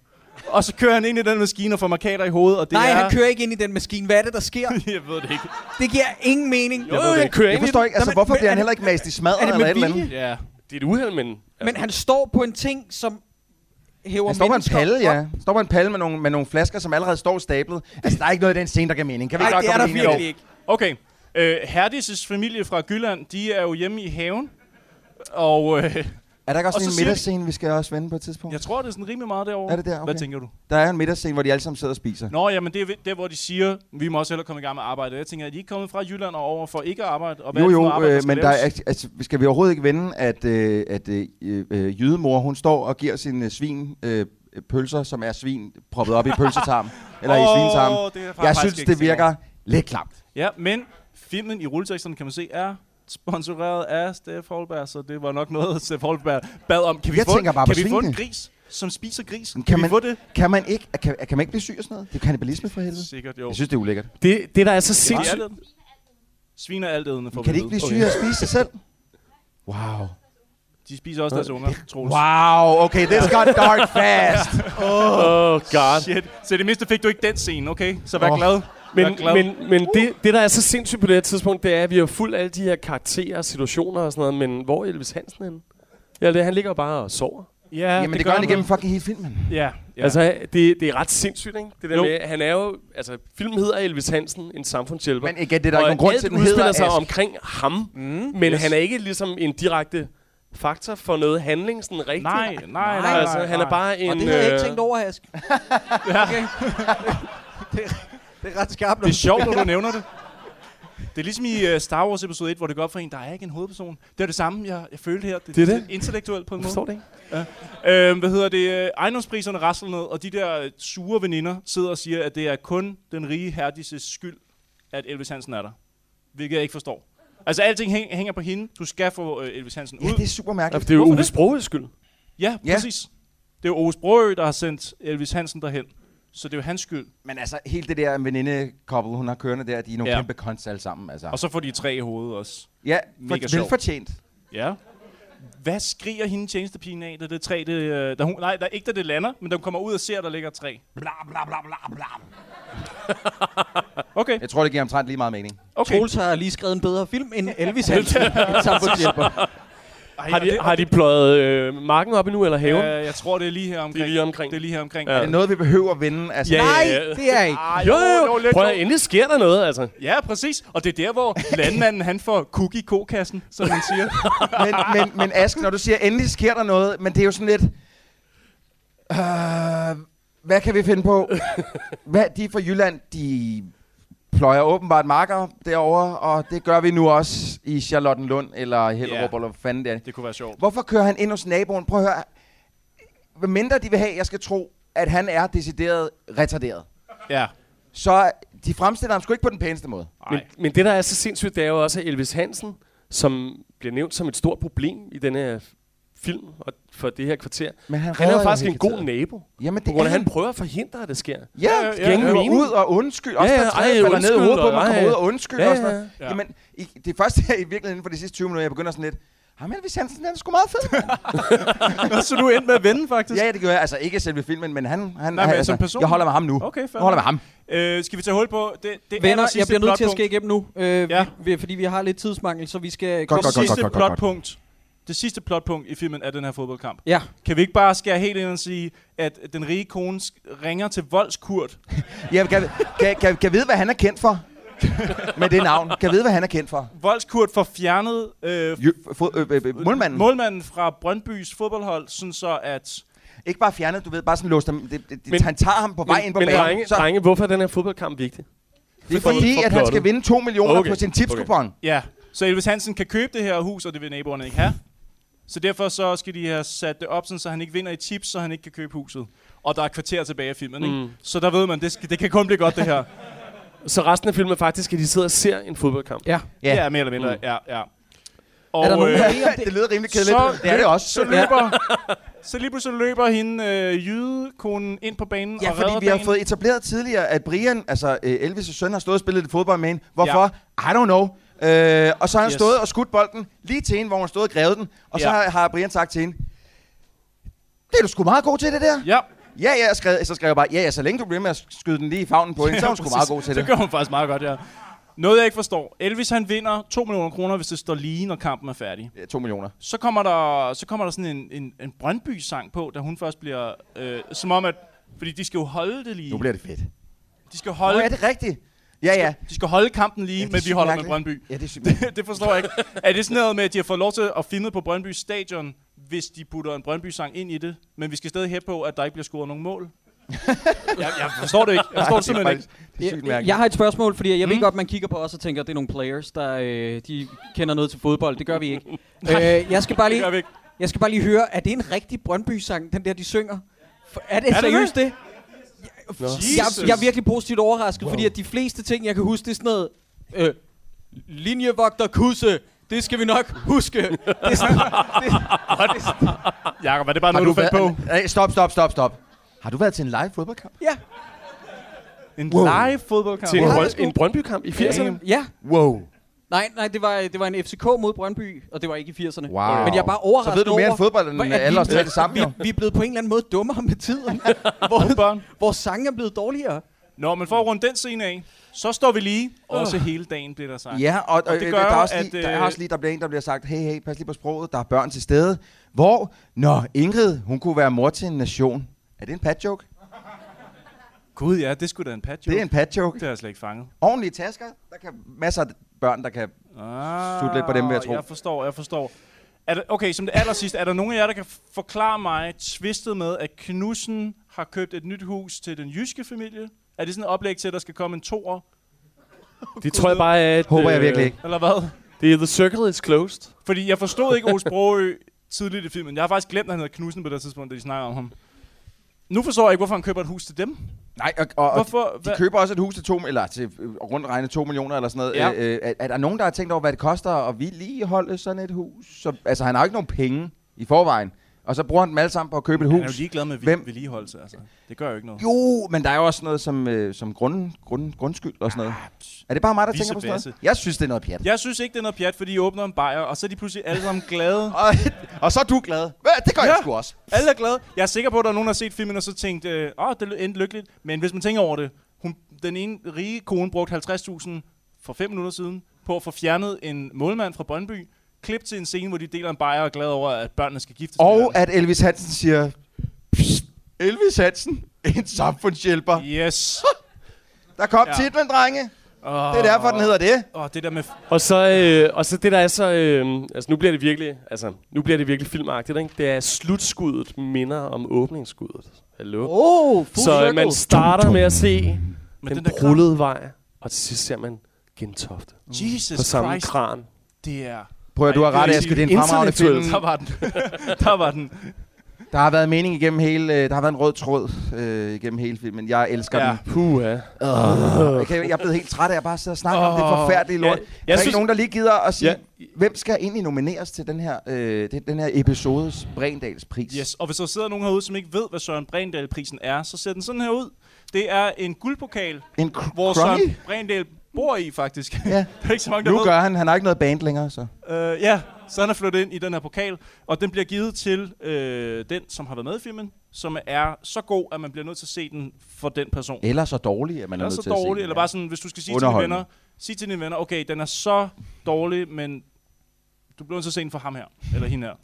Og så kører han ind i den maskine og får markader i hovedet, og det Nej, er... han kører ikke ind i den maskine. Hvad er det, der sker? jeg ved det ikke. Det giver ingen mening. Jo, han kører Jeg ind i forstår ikke, altså men- hvorfor men bliver er han det- heller ikke mast i smadret er det eller med et eller andet? Ja. Det er et uheld, men... Men han står på en ting, som hæver Han står på en palle, ja. Han står på en palle med nogle, med nogle flasker, som allerede står stablet. Altså, der er ikke noget i den scene, der giver mening. Kan vi Nej, ikke det er der virkelig ikke. Okay. Øh, Herdis' familie fra Jylland, de er jo hjemme i haven. Og øh, Er der ikke også Og en middagsscene, vi skal også vende på et tidspunkt? jeg tror, det er sådan rimelig meget derovre. Er det der? Okay. Hvad tænker du? Der er en middagsscene, hvor de alle sammen sidder og spiser. Nå, jamen det er der, hvor de siger, vi må også hellere komme i gang med arbejde. Jeg tænker, er de ikke kommet fra Jylland og over for ikke at arbejde? Og hvad Jo, er jo, arbejde, øh, men der er, altså, skal vi overhovedet ikke vende, at, øh, at øh, øh, jydemor, hun står og giver sin øh, svin øh, pølser, som er svin, proppet op i pølsetarm, eller i Åh, svinetarm. jeg synes, det virker lidt klamt. Ja, men filmen i rulleteksterne, kan man se, er sponsoreret af Steff Holberg, så det var nok noget, Steff Holberg bad om. Kan vi, Jeg få, tænker bare kan på vi få en gris, som spiser gris? Kan, Kan, vi man, få det? kan man ikke kan, kan man ikke blive syg af sådan noget? Det er kannibalisme for helvede. Sikkert, jo. Jeg synes, det er ulækkert. Det, det der er så sindssygt... Svin er altædende, for Kan de ikke blive syge af at spise sig selv? Wow. De spiser også deres unger, Troels. Wow, okay, this got dark fast. Oh, God. Shit. Så det mindste fik du ikke den scene, okay? Så vær Åh. glad. Men, men, men det, det, der er så sindssygt på det her tidspunkt, det er, at vi har fuldt alle de her karakterer og situationer og sådan noget, men hvor er Elvis Hansen henne? Ja, det, han ligger bare og sover. Ja, Jamen, det, det gør han igennem fucking hele filmen. Ja, ja. Altså, det, det er ret sindssygt, ikke? Det der Jo. med, han er jo... Altså, filmen hedder Elvis Hansen, en samfundshjælper. Men igen, det er der ikke og nogen grund til, den udspiller hedder sig Ask. omkring ham, mm, men yes. han er ikke ligesom en direkte faktor for noget handling sådan rigtigt. Nej, nej, nej, nej, altså, han er nej. bare en... Og det havde jeg ikke øh, tænkt over, Ask. okay. det, det er ret skarpt. Det er sjovt, når du nævner det. Det er ligesom i uh, Star Wars episode 1, hvor det går op for en, der er ikke en hovedperson. Det er det samme, jeg, jeg følte her. Det, Det er det. intellektuelt på en måde. forstår det ikke. Ja. Øhm, hvad hedder det? Øh, Ejendomspriserne rasler ned, og de der øh, sure veninder sidder og siger, at det er kun den rige Herdis' skyld, at Elvis Hansen er der. Hvilket jeg ikke forstår. Altså, alting hæng, hænger på hende. Du skal få øh, Elvis Hansen ud. Ja, det er super Ja, mærkeligt. for det er jo Ove skyld. Ja, Ja. præcis. Det er jo Ove Sprogø, der har sendt Elvis Hansen derhen. Så det er jo hans skyld. Men altså, helt det der veninde-couple, hun har kørende der, de er nogle Ja. kæmpe konst alle sammen. Altså. Og så får de tre i hovedet også. ja, mega for, velfortjent. Ja. Hvad skriger hende tjenestepigen af, da det træ, det, øh, da hun, nej, der, ikke da det lander, men da hun kommer ud og ser, at der ligger træ. Bla, bla, bla, bla, bla. okay, Jeg tror, det giver omtrent lige meget mening. okay. Troels har lige skrevet en bedre film end Elvis Hansen. en samfundshjælper. Ej, Har de, det- har de pløjet øh, marken op endnu, eller haven? Øh, jeg tror, det er lige her omkring. Det er lige omkring. Det er lige her omkring. Ja. Er det noget, vi behøver at vinde? Altså, Ja, Nej, ja. det er ikke. Ah, Jo, jo, jo. lidt Prøv jo. at endelig sker der noget, altså. Ja, præcis. Og det er der, hvor landmanden han får cookie i kokassen, som man siger. men, men, men Ask, når du siger, endelig sker der noget, men det er jo sådan lidt... Øh, hvad kan vi finde på? Hvad, de er fra Jylland, de pløjer åbenbart marker derovre, og det gør vi nu også i Charlottenlund, eller Hellerup, yeah. eller hvad fanden det er. Det kunne være sjovt. Hvorfor kører han ind hos naboen? Prøv at høre. Hvad mindre de vil have, jeg skal tro, at han er decideret retarderet. Ja. Så de fremstiller ham sgu ikke på den pæneste måde. Men, men det, der er så sindssygt, det er jo også, at Elvis Hansen, som bliver nævnt som et stort problem i denne her film og for det her kvarter. Men han han er jo faktisk en god tiden. nabo. Jamen, det på grund af, er han han. prøver at forhindre, at det sker. Ja, ja, ingen mening. ud og undskyld. Også ja, ja, ej, falder ned i hovedet på mig, kommer ud og undskyld. Ja, og sådan ja, ja. Jamen, i, det første her i virkeligheden inden for de sidste 20 minutter, jeg begynder sådan lidt, Jamen, Elvis Hansen, den er sgu meget fed. så du endte med at vende, faktisk? Ja, ja, det gør jeg. Altså, ikke selve filmen, men han... han Nej, men altså, som person? Jeg holder med ham nu. Okay, fair Jeg holder med ham. Øh, skal vi tage hul på det, det Venner, jeg bliver nødt til at skære igennem nu, øh, Ja. vi, fordi vi har lidt tidsmangel, så vi skal... Godt, godt, godt, sidste godt, godt, godt. plotpunkt. Det sidste plotpunkt i filmen er den her fodboldkamp. Ja. Kan vi ikke bare skære helt ind og sige, at den rige kone ringer til voldskurt? Ja, kan, kan, kan, kan vide, hvad han er kendt for? med det navn. Kan vide, hvad han er kendt for? Voldskurt får fjernet øh, Jo, fod, øh, øh, øh, målmanden. målmanden fra Brøndbys fodboldhold, sådan så at... Ikke bare fjernet, du ved, bare sådan låst ham. Det, det, Men- han tager ham på vej men, ind på men banen. drenge, så, drenge, hvorfor er den her fodboldkamp vigtig? det er fordi, for at han skal vinde 2 millioner Okay, på sin tipskupon. Ja, så Elvis Hansen kan købe det her hus, og det vil naboerne ikke have. Så derfor så skal de have sat det op, sådan, så han ikke vinder i tips, så han ikke kan købe huset. Og der er kvarter tilbage af filmen, ikke? Mm. Så der ved man, det, skal, det kan kun blive godt, det her. Så resten af filmen er faktisk, at de sidder og ser en fodboldkamp. Ja. Ja, ja mere eller mindre, Mm. ja, ja. Er der nogen, om det det, lyder rimelig kedeligt. Så, det er det også. Så løber, så lige pludselig løber hende øh, jydekonen ind på banen Ja, og fordi vi har fået etableret tidligere, at Brian, altså øh, Elvis' søn, har stået og spillet lidt fodbold med hende. Hvorfor? I don't know. Øh, og så har han Yes. stået og skudt bolden lige til hende, hvor hun stod og grævede den. Og så Ja. har, har Brian sagt til hende, det er du sgu meget god til det der. Ja, Ja, ja, jeg skrev, så skrev jeg bare, ja, ja, så længe du bliver med at skyde den lige i favnen på hende, så er hun sgu meget god til Så det. gør hun faktisk meget godt, ja. Noget, jeg ikke forstår. Elvis, han vinder 2 millioner kroner, hvis det står lige, når kampen er færdig. Ja, To millioner. Så kommer der, så kommer der sådan en, en, en Brøndby-sang på, da hun først bliver... Øh, som om, at... Fordi de skal jo holde det lige. Nu bliver det fedt. De skal holde, ja, det er rigtigt. Ja, ja. de skal holde kampen lige, Ja, men vi holder mærkeligt. med Brøndby. Ja, det er det, det forstår jeg ikke. Er det sådan noget med, at de har fået lov til at filme på Brøndby Stadion, hvis de putter en Brøndby-sang ind i det, men vi skal stadig hæppe på, at der ikke bliver scoret nogen mål? jeg, jeg forstår det ikke. Jeg forstår det simpelthen ikke. Det er sygt jeg, mærkeligt. jeg har et spørgsmål, fordi jeg ved Mm. godt, man kigger på os og tænker, at det er nogle players, der øh, de kender noget til fodbold. Det gør vi ikke. øh, jeg, skal bare Det gør lige, vi ikke. jeg skal bare lige høre, er det en rigtig Brøndby-sang, den der, de synger? For, er det Er det seriøst det? Jeg, jeg er virkelig positivt overrasket, wow. fordi at de fleste ting, jeg kan huske, det er sådan noget... Øh, linjevogter kusse, det skal vi nok huske. Det er sådan, det, det, Jakob, er det bare Har noget, du fandt på? Hey, stop, stop, stop, stop. Har du været til en live fodboldkamp? ja, En Wow. live fodboldkamp? Til en, det er Brønd- sgu- en Brøndby-kamp i 80'erne? ja. Wow. Nej, nej, det var, det var en FCK mod Brøndby, og det var ikke i 80'erne. Wow. Men jeg er bare overrasket Så ved du mere over, om fodbold, end alle vi- os tre til sammen, vi, vi er blevet på en eller anden måde dummere med tiden. hvor, børn. vores sange er blevet dårligere. Nå, men for at runde den scene af, så står vi lige, også hele dagen bliver der sagt. Ja, og, og, Og det øh, gør der, er også at, lige, der er øh, også lige, der bliver en, der bliver sagt, hey, hey, pas lige på sproget, der er børn til stede. Hvor, når Ingrid, hun kunne være mor til en nation. Er det en pat joke? Gud ja, det skulle da en patch. Det er en pat joke. Det har jeg slet ikke fanget. Ordentlige tasker, der kan masser af børn, der kan... Ah, Sut lidt på dem, vil jeg tro. Jeg forstår, jeg forstår. Er der, okay, som det aller sidste, er der nogen af jer, der kan forklare mig tvistet med, at Knudsen har købt et nyt hus til den jyske familie? Er det sådan et oplæg til, at der skal komme en toer? Det tror jeg bare. At, Håber jeg øh, virkelig ikke. Eller hvad? Det er The Circle is Closed. Fordi jeg forstod ikke Ole Sprogø tidligt i filmen. Jeg har faktisk glemt, at han hedder Knudsen på det tidspunkt, da de snakker om ham. Nu forstår jeg ikke, hvorfor han køber et hus til dem. Nej, og, og, Hvorfor? de Hva- køber også et hus til to, eller til øh, rundt regnet to millioner eller sådan noget. Ja. Øh, øh, er, er der nogen, der har tænkt over, hvad det koster at vedligeholde sådan et hus? Så, altså, han har jo ikke nogen penge i forvejen. Og så bruger han dem alle sammen på at købe et Han er hus. jo ligeglad med Hvem? Vedligeholdelse, altså. Det gør jo ikke noget. Jo, men der er jo også noget som, øh, som grund, grund, grundskyld og sådan noget. Er det bare mig, der tænker på sådan noget? Jeg synes, det er noget pjat. Jeg synes ikke, det er noget pjat, fordi I åbner en bajer, og så er de pludselig alle sammen glade. Og, og så er du glad. Det gør ja. jeg sgu også. Alle er glade. Jeg er sikker på, at der er nogen, der har set filmen og så tænkt, åh, øh, oh, det endte lykkeligt. Men hvis man tænker over det, hun, den ene rige kone brugte 50.000 for fem minutter siden på at få fjernet en målmand fra Brøndby. Klip til en scene, hvor de deler en bajer og er glade over, at børnene skal giftes. med Og at Elvis Hansen siger, Elvis Hansen, en samfundshjælper. Yes. Der kom Ja. titlen, drenge. Oh, Det er derfor, den hedder det. Åh, det der med... Og så, øh, og så det der er så... Øh, altså nu bliver det virkelig... Altså, nu bliver det virkelig filmagtigt, ikke? Det er slutskuddet minder om åbningsskuddet. Hallo? Oh, så øh, man starter med at se Men den den brullede vej, og til sidst ser man Gentofte. Jesus På samme Christ. kran. Det er... Prøv at du har ret, Asger. Det er en fremragende film. Der var den. der var den. Der har været mening igennem hele... øh, Der har været en rød tråd øh, igennem hele filmen. Jeg elsker Ja. den. Puha. Uh, jeg, kan, jeg er blevet helt træt af at bare sidde og snakke om det forfærdelige lort. ja, Ja, jeg der er synes- ikke nogen, der lige gider at sige, Ja. hvem skal egentlig nomineres til den her, øh, den her episodes Brendals pris? Yes, og hvis der sidder nogen herude, som ikke ved, hvad Søren Brændal-prisen er, så ser den sådan her ud. Det er en guldpokal, En hvor? Søren Brændal bor i, faktisk. Ja. der er ikke så mange, der Nu ved. gør han, han har ikke noget band længere, så. Øh, ja, så han er flyttet ind i den her pokal, og den bliver givet til øh, den, som har været med i filmen, som er så god, at man bliver nødt til at se den for den person. Eller så dårlig, at man er eller nødt så til at se dårlig, den, eller bare sådan, hvis du skal sige til dine venner, sig til dine venner, okay, den er så dårlig, men du bliver nødt til at se den for ham her, eller hende her.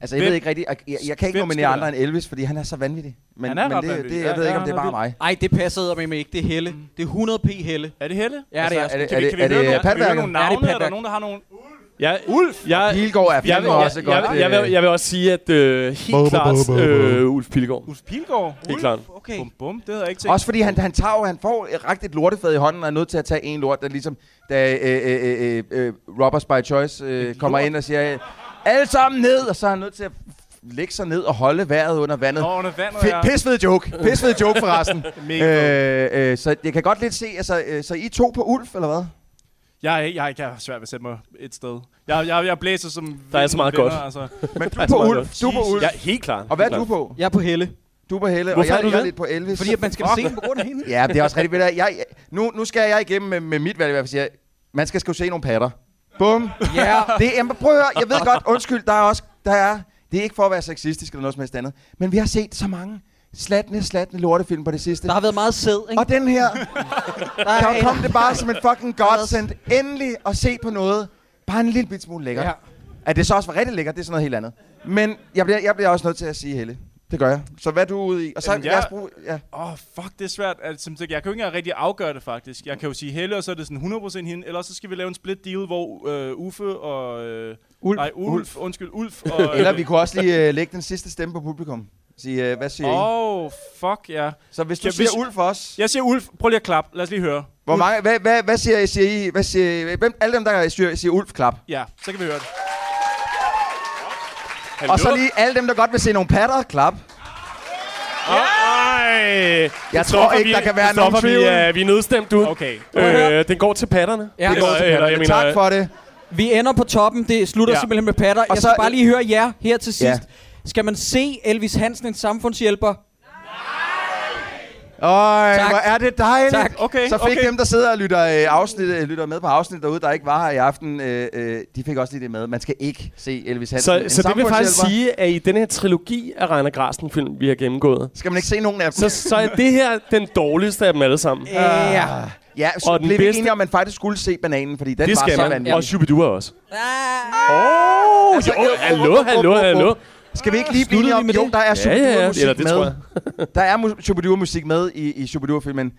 Altså, jeg Hvem- ved ikke rigtigt, jeg, jeg, jeg kan ikke hvem nominere andre end Elvis, fordi han er så vanvittig. Men, Han er men ret det, vanvittig. det, Ja, jeg ved ja, ikke, om det er er bare mig. Ej, det passer med mig ikke. Det er Helle. Det er 100 p Helle. Er det Helle? Ja, det er. Altså, er det- Kan vi, kan vi, er det- høre, er nogle, kan vi høre Patværket? nogle Ja, det er navne? er der nogen, der har nogle... Ja, Ulf! Jeg, Pilgaard er jeg, fandme også jeg, godt. jeg, jeg, vil, jeg vil også sige, at øh, helt klart øh, Ulf Pilgaard. Ulf Pilgaard? Helt klart. Okay. Bum, bum, det havde jeg ikke tænkt. Også fordi han, han tager han får ragt et lortefad i hånden og er nødt til at tage en lort, der ligesom, da øh, øh, øh, øh, Robbers by Choice øh, kommer ind og siger, alle sammen ned, og så er han nødt til at lægge sig ned og holde vejret under vandet. Nå, under vandet, ja. Pissfed joke. Pissfed joke forresten. Mega øh, øh, så jeg kan godt lidt se, altså, øh, så I to på Ulf, eller hvad? Jeg, er- jeg, jeg, har svært ved at sætte mig et sted. Jeg, jeg, jeg blæser som... Der er så meget godt. Altså. Men du er er på Ulf. godt. Du er på Ulf. Ja, helt klart. Og hvad er du på? Jeg er på Helle. Du er på Helle, Hvorfor og er jeg, du jeg er lidt på Elvis. Fordi at man skal se den på grund af hende. Ja, det er også rigtig ved jeg, jeg, nu, nu skal jeg igennem med, med mit valg, i hvert fald siger, man skal sgu se nogle patter. Bum. Ja. Det er, prøv at høre, jeg ved godt, undskyld, der er også, der er, det er ikke for at være sexistisk eller noget som helst andet, men vi har set så mange slatne, slatne lortefilm på det sidste. Der har været meget sæd, ikke? Og den her, Der er kom det bare som en fucking godsend. Endelig at se på noget, bare en lille bit smule lækkert. Ja. At det så også var rigtig lækkert, det er sådan noget helt andet. Men jeg bliver, jeg bliver også nødt til at sige Helle. Det gør jeg. Så hvad er du ude i? Og så Jamen, lad os jeg- bruge, ja. Åh, oh, fuck, det er svært. Altså, jeg kan jo ikke engang rigtig afgøre det, faktisk. Jeg kan jo sige Helle, og så er det sådan 100% hende. Eller så skal vi lave en split deal, hvor øh, Uffe og... Øh, Ulf. Nej, Ulf, Ulf. Undskyld, Ulf. Og, Eller vi kunne også lige øh, lægge den sidste stemme på publikum. Sige, øh, hvad siger I? Åh, oh, fuck, ja. Så hvis du Kan- siger hvis- Ulf også, Jeg siger Ulf. Prøv lige at klappe. Lad os lige høre. hvor mange, hvad, hvad, hvad siger I? Siger I hvad siger, I? Hvem, alle dem, der siger, siger Ulf, klap. Ja, så kan vi høre det. Og så lige alle dem, der godt vil se nogle patter, klap. Ej! Jeg tror ikke, der kan være nogen vi, er, vi er nedstemt, du. Okay. Øh, den går til patterne. Ja. Det går til eller, patterne. jeg mener, tak for det. Vi ender på toppen. Det slutter Ja. simpelthen med patter. Jeg så- skal bare lige høre jer her til sidst. Ja. Skal man se Elvis Hansen, en samfundshjælper? Øj, Tak. hvor er det dejligt. Tak. Okay, Så fik okay. dem, der sidder og lytter, øh, afsnit, øh, lytter med på afsnit derude, der ikke var her i aften, øh, øh, de fik også lige det med. Man skal ikke se Elvis Hansen. Så, En så det vil faktisk sige, at i den her trilogi af Rainer Grasten film, vi har gennemgået, Skal man ikke se nogen af dem? så, så er det her den dårligste af dem alle sammen. Ja. Ja, så Og den blev bedste- enige om, at man faktisk skulle se bananen, fordi den det var skal så man. vanvittig. Og Shubidua også. Oh, Altså, jo, hallo, hallo, hallo. Skal vi ikke lige blive enige om, med jo, det? der er Ja, ja, eller det tror med. jeg. Der er mu- Shubidua-musik med i, i Shubidua-filmen.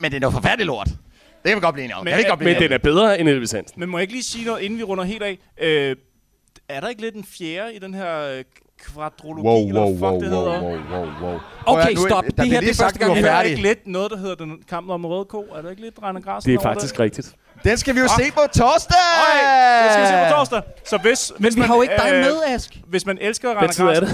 Men det er noget forfærdeligt lort. Det kan vi godt blive enige om. Men- kan vi ikke godt blive Men den er bedre end Elvis Hansen. Men må jeg ikke lige sige noget, inden vi runder helt af? Øh, er der ikke lidt en fjerde i den her øh, kvadrologi, Wow, eller wow, fuck, wow, det wow, hedder? wow, wow, wow. Okay, nu- stop. Det her det er første gang, Er der færdige. ikke lidt noget, der hedder den kampen om røde ko? Er der ikke lidt Rainer Grasten Det er faktisk rigtigt. Den skal vi jo se på torsdag! Øj, det skal vi se på torsdag. Så hvis, Men hvis vi man, har jo ikke dig øh, med, Ask. Hvis man elsker er Grasten, det?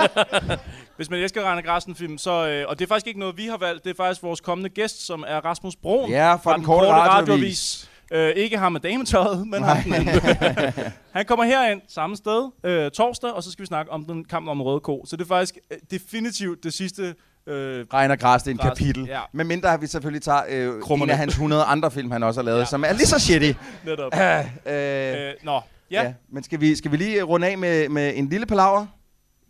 hvis man elsker Rainer Grasten film, så øh, og det er faktisk ikke noget vi har valgt, det er faktisk vores kommende gæst, som er Rasmus Broen Ja, fra den korte radioavis. Øh, ikke ham med dametøjet, men ham den anden. Han kommer herind samme sted øh, torsdag, og så skal vi snakke om den kamp om røde ko. Så det er faktisk øh, definitivt det sidste øh, Regner Græs, det er en Græs, kapitel. ja. Men mindre har vi selvfølgelig tager øh, en Krummerne. af hans 100 andre film, han også har lavet, Ja. som er lige så shitty. netop. øh, Øh, nå, ja. ja. Men skal vi, skal vi lige runde af med, med en lille palaver?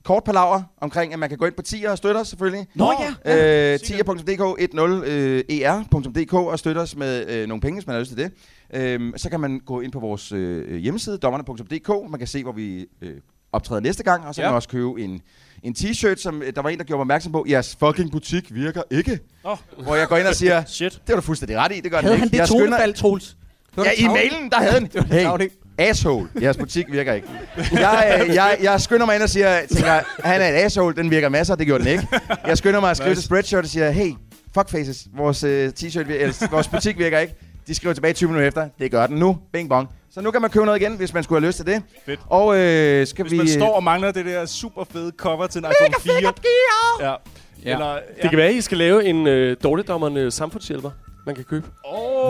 Kort palaver omkring, at man kan gå ind på tier og støtte os selvfølgelig. Nå ja. Øh, tier.dk, 10er.dk og støtte os med øh, nogle penge, hvis man har lyst til det. Øhm, så kan man gå ind på vores øh, hjemmeside, dommerne.dk. Man kan se, hvor vi øh, optræder næste gang, og så Ja. kan man også købe en, en t-shirt, som øh, der var en, der gjorde mig opmærksom på. Jeres fucking butik virker ikke. Åh. Hvor jeg går ind og siger, Shit. det var du fuldstændig ret i, det gør Havde den han ikke. det Jeg skynder- tonefald, Troels? Ja, i mailen, der havde han. Det var Hey, asshole. Jeres butik virker ikke. Jeg, øh, jeg, jeg skynder mig ind og siger, tænker, han er et asshole, den virker masser, det gjorde den ikke. Jeg skynder mig at skrive Nice. til Spreadshirt og siger, hey, fuckfaces, vores, øh, t-shirt, vir- vores butik virker ikke. De skriver tilbage 20 minutter efter, det gør den nu. Bing bong. Så nu kan man købe noget igen, hvis man skulle have lyst til det. Fedt. Og øh, skal Hvis vi... man står og mangler det der super fede cover til en iPhone 4. Ja. Ja. Eller, ja. Det kan være, at I skal lave en øh, dårligdommerne samfundshjælper, man kan købe.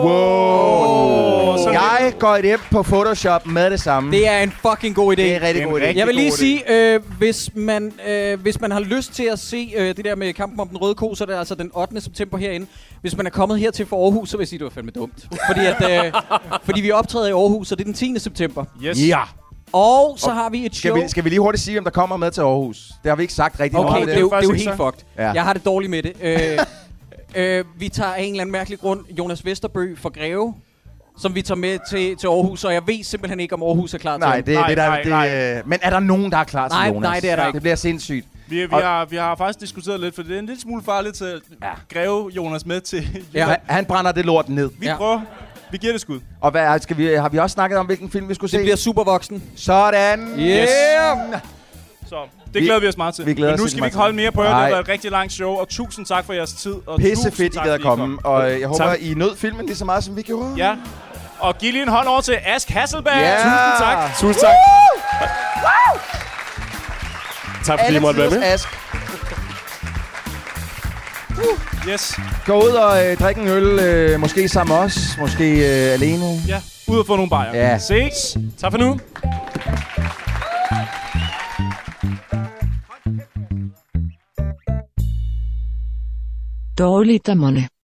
Wow. sådan Jeg går hjem på Photoshop med det samme. Det er en fucking god idé. Det er en rigtig god idé. Jeg vil lige sige, øh, hvis, man, øh, hvis man har lyst til at se øh, det der med kampen om den røde ko, så er det altså den 8. september herinde. Hvis man er kommet her til for Aarhus, så vil jeg sige, at det var fandme dumt. Fordi, at, øh, fordi vi optræder i Aarhus, og det er den 10. september. Yes. Ja. Og så har vi et show. Skal vi, skal vi lige hurtigt sige, om der kommer med til Aarhus? Det har vi ikke sagt rigtig Okay, meget. det er, jo, det er jo helt fucked. Ja. Jeg har det dårligt med det. Øh, øh, vi tager af en eller anden mærkelig grund Jonas Vesterbø fra Greve, som vi tager med til, til Aarhus, og jeg ved simpelthen ikke, om Aarhus er klar Nej, til det, Nej, det der, nej, det, nej. Men er der nogen, der er klar til Nej, Jonas? nej, det er der ikke. Det bliver sindssygt. Vi, vi, Og- har, vi har faktisk diskuteret lidt, for det er en lille smule farligt til at Ja. greve Jonas med til Ja. Han, han brænder det lort ned. Vi Ja. prøver. Vi giver det skud. Og hvad, skal vi, har vi også snakket om, hvilken film vi skulle se? Det bliver supervoksen. Sådan. Yeah! Så det Vi- glæder vi os meget til. vi glæder Men nu os skal vi ikke holde mere på jer. Det har været et rigtig langt show, og tusind tak for jeres tid. Og Pisse tusind fedt, I tak, gad at komme. Og øh, jeg håber, Tak. I nød filmen lige så meget, som vi gjorde. Ja. Og giv lige en hånd over til Ask Hasselberg. Ja. Tusind tak. Tusind tak. Tak fordi I måtte være med. ask. Yes. Gå ud og øh, drikke en øl, øh, måske sammen med os, måske øh, alene. Ja. Ud og få nogle bajer. Ja. Ses. Tak for nu. Dårligdommerne.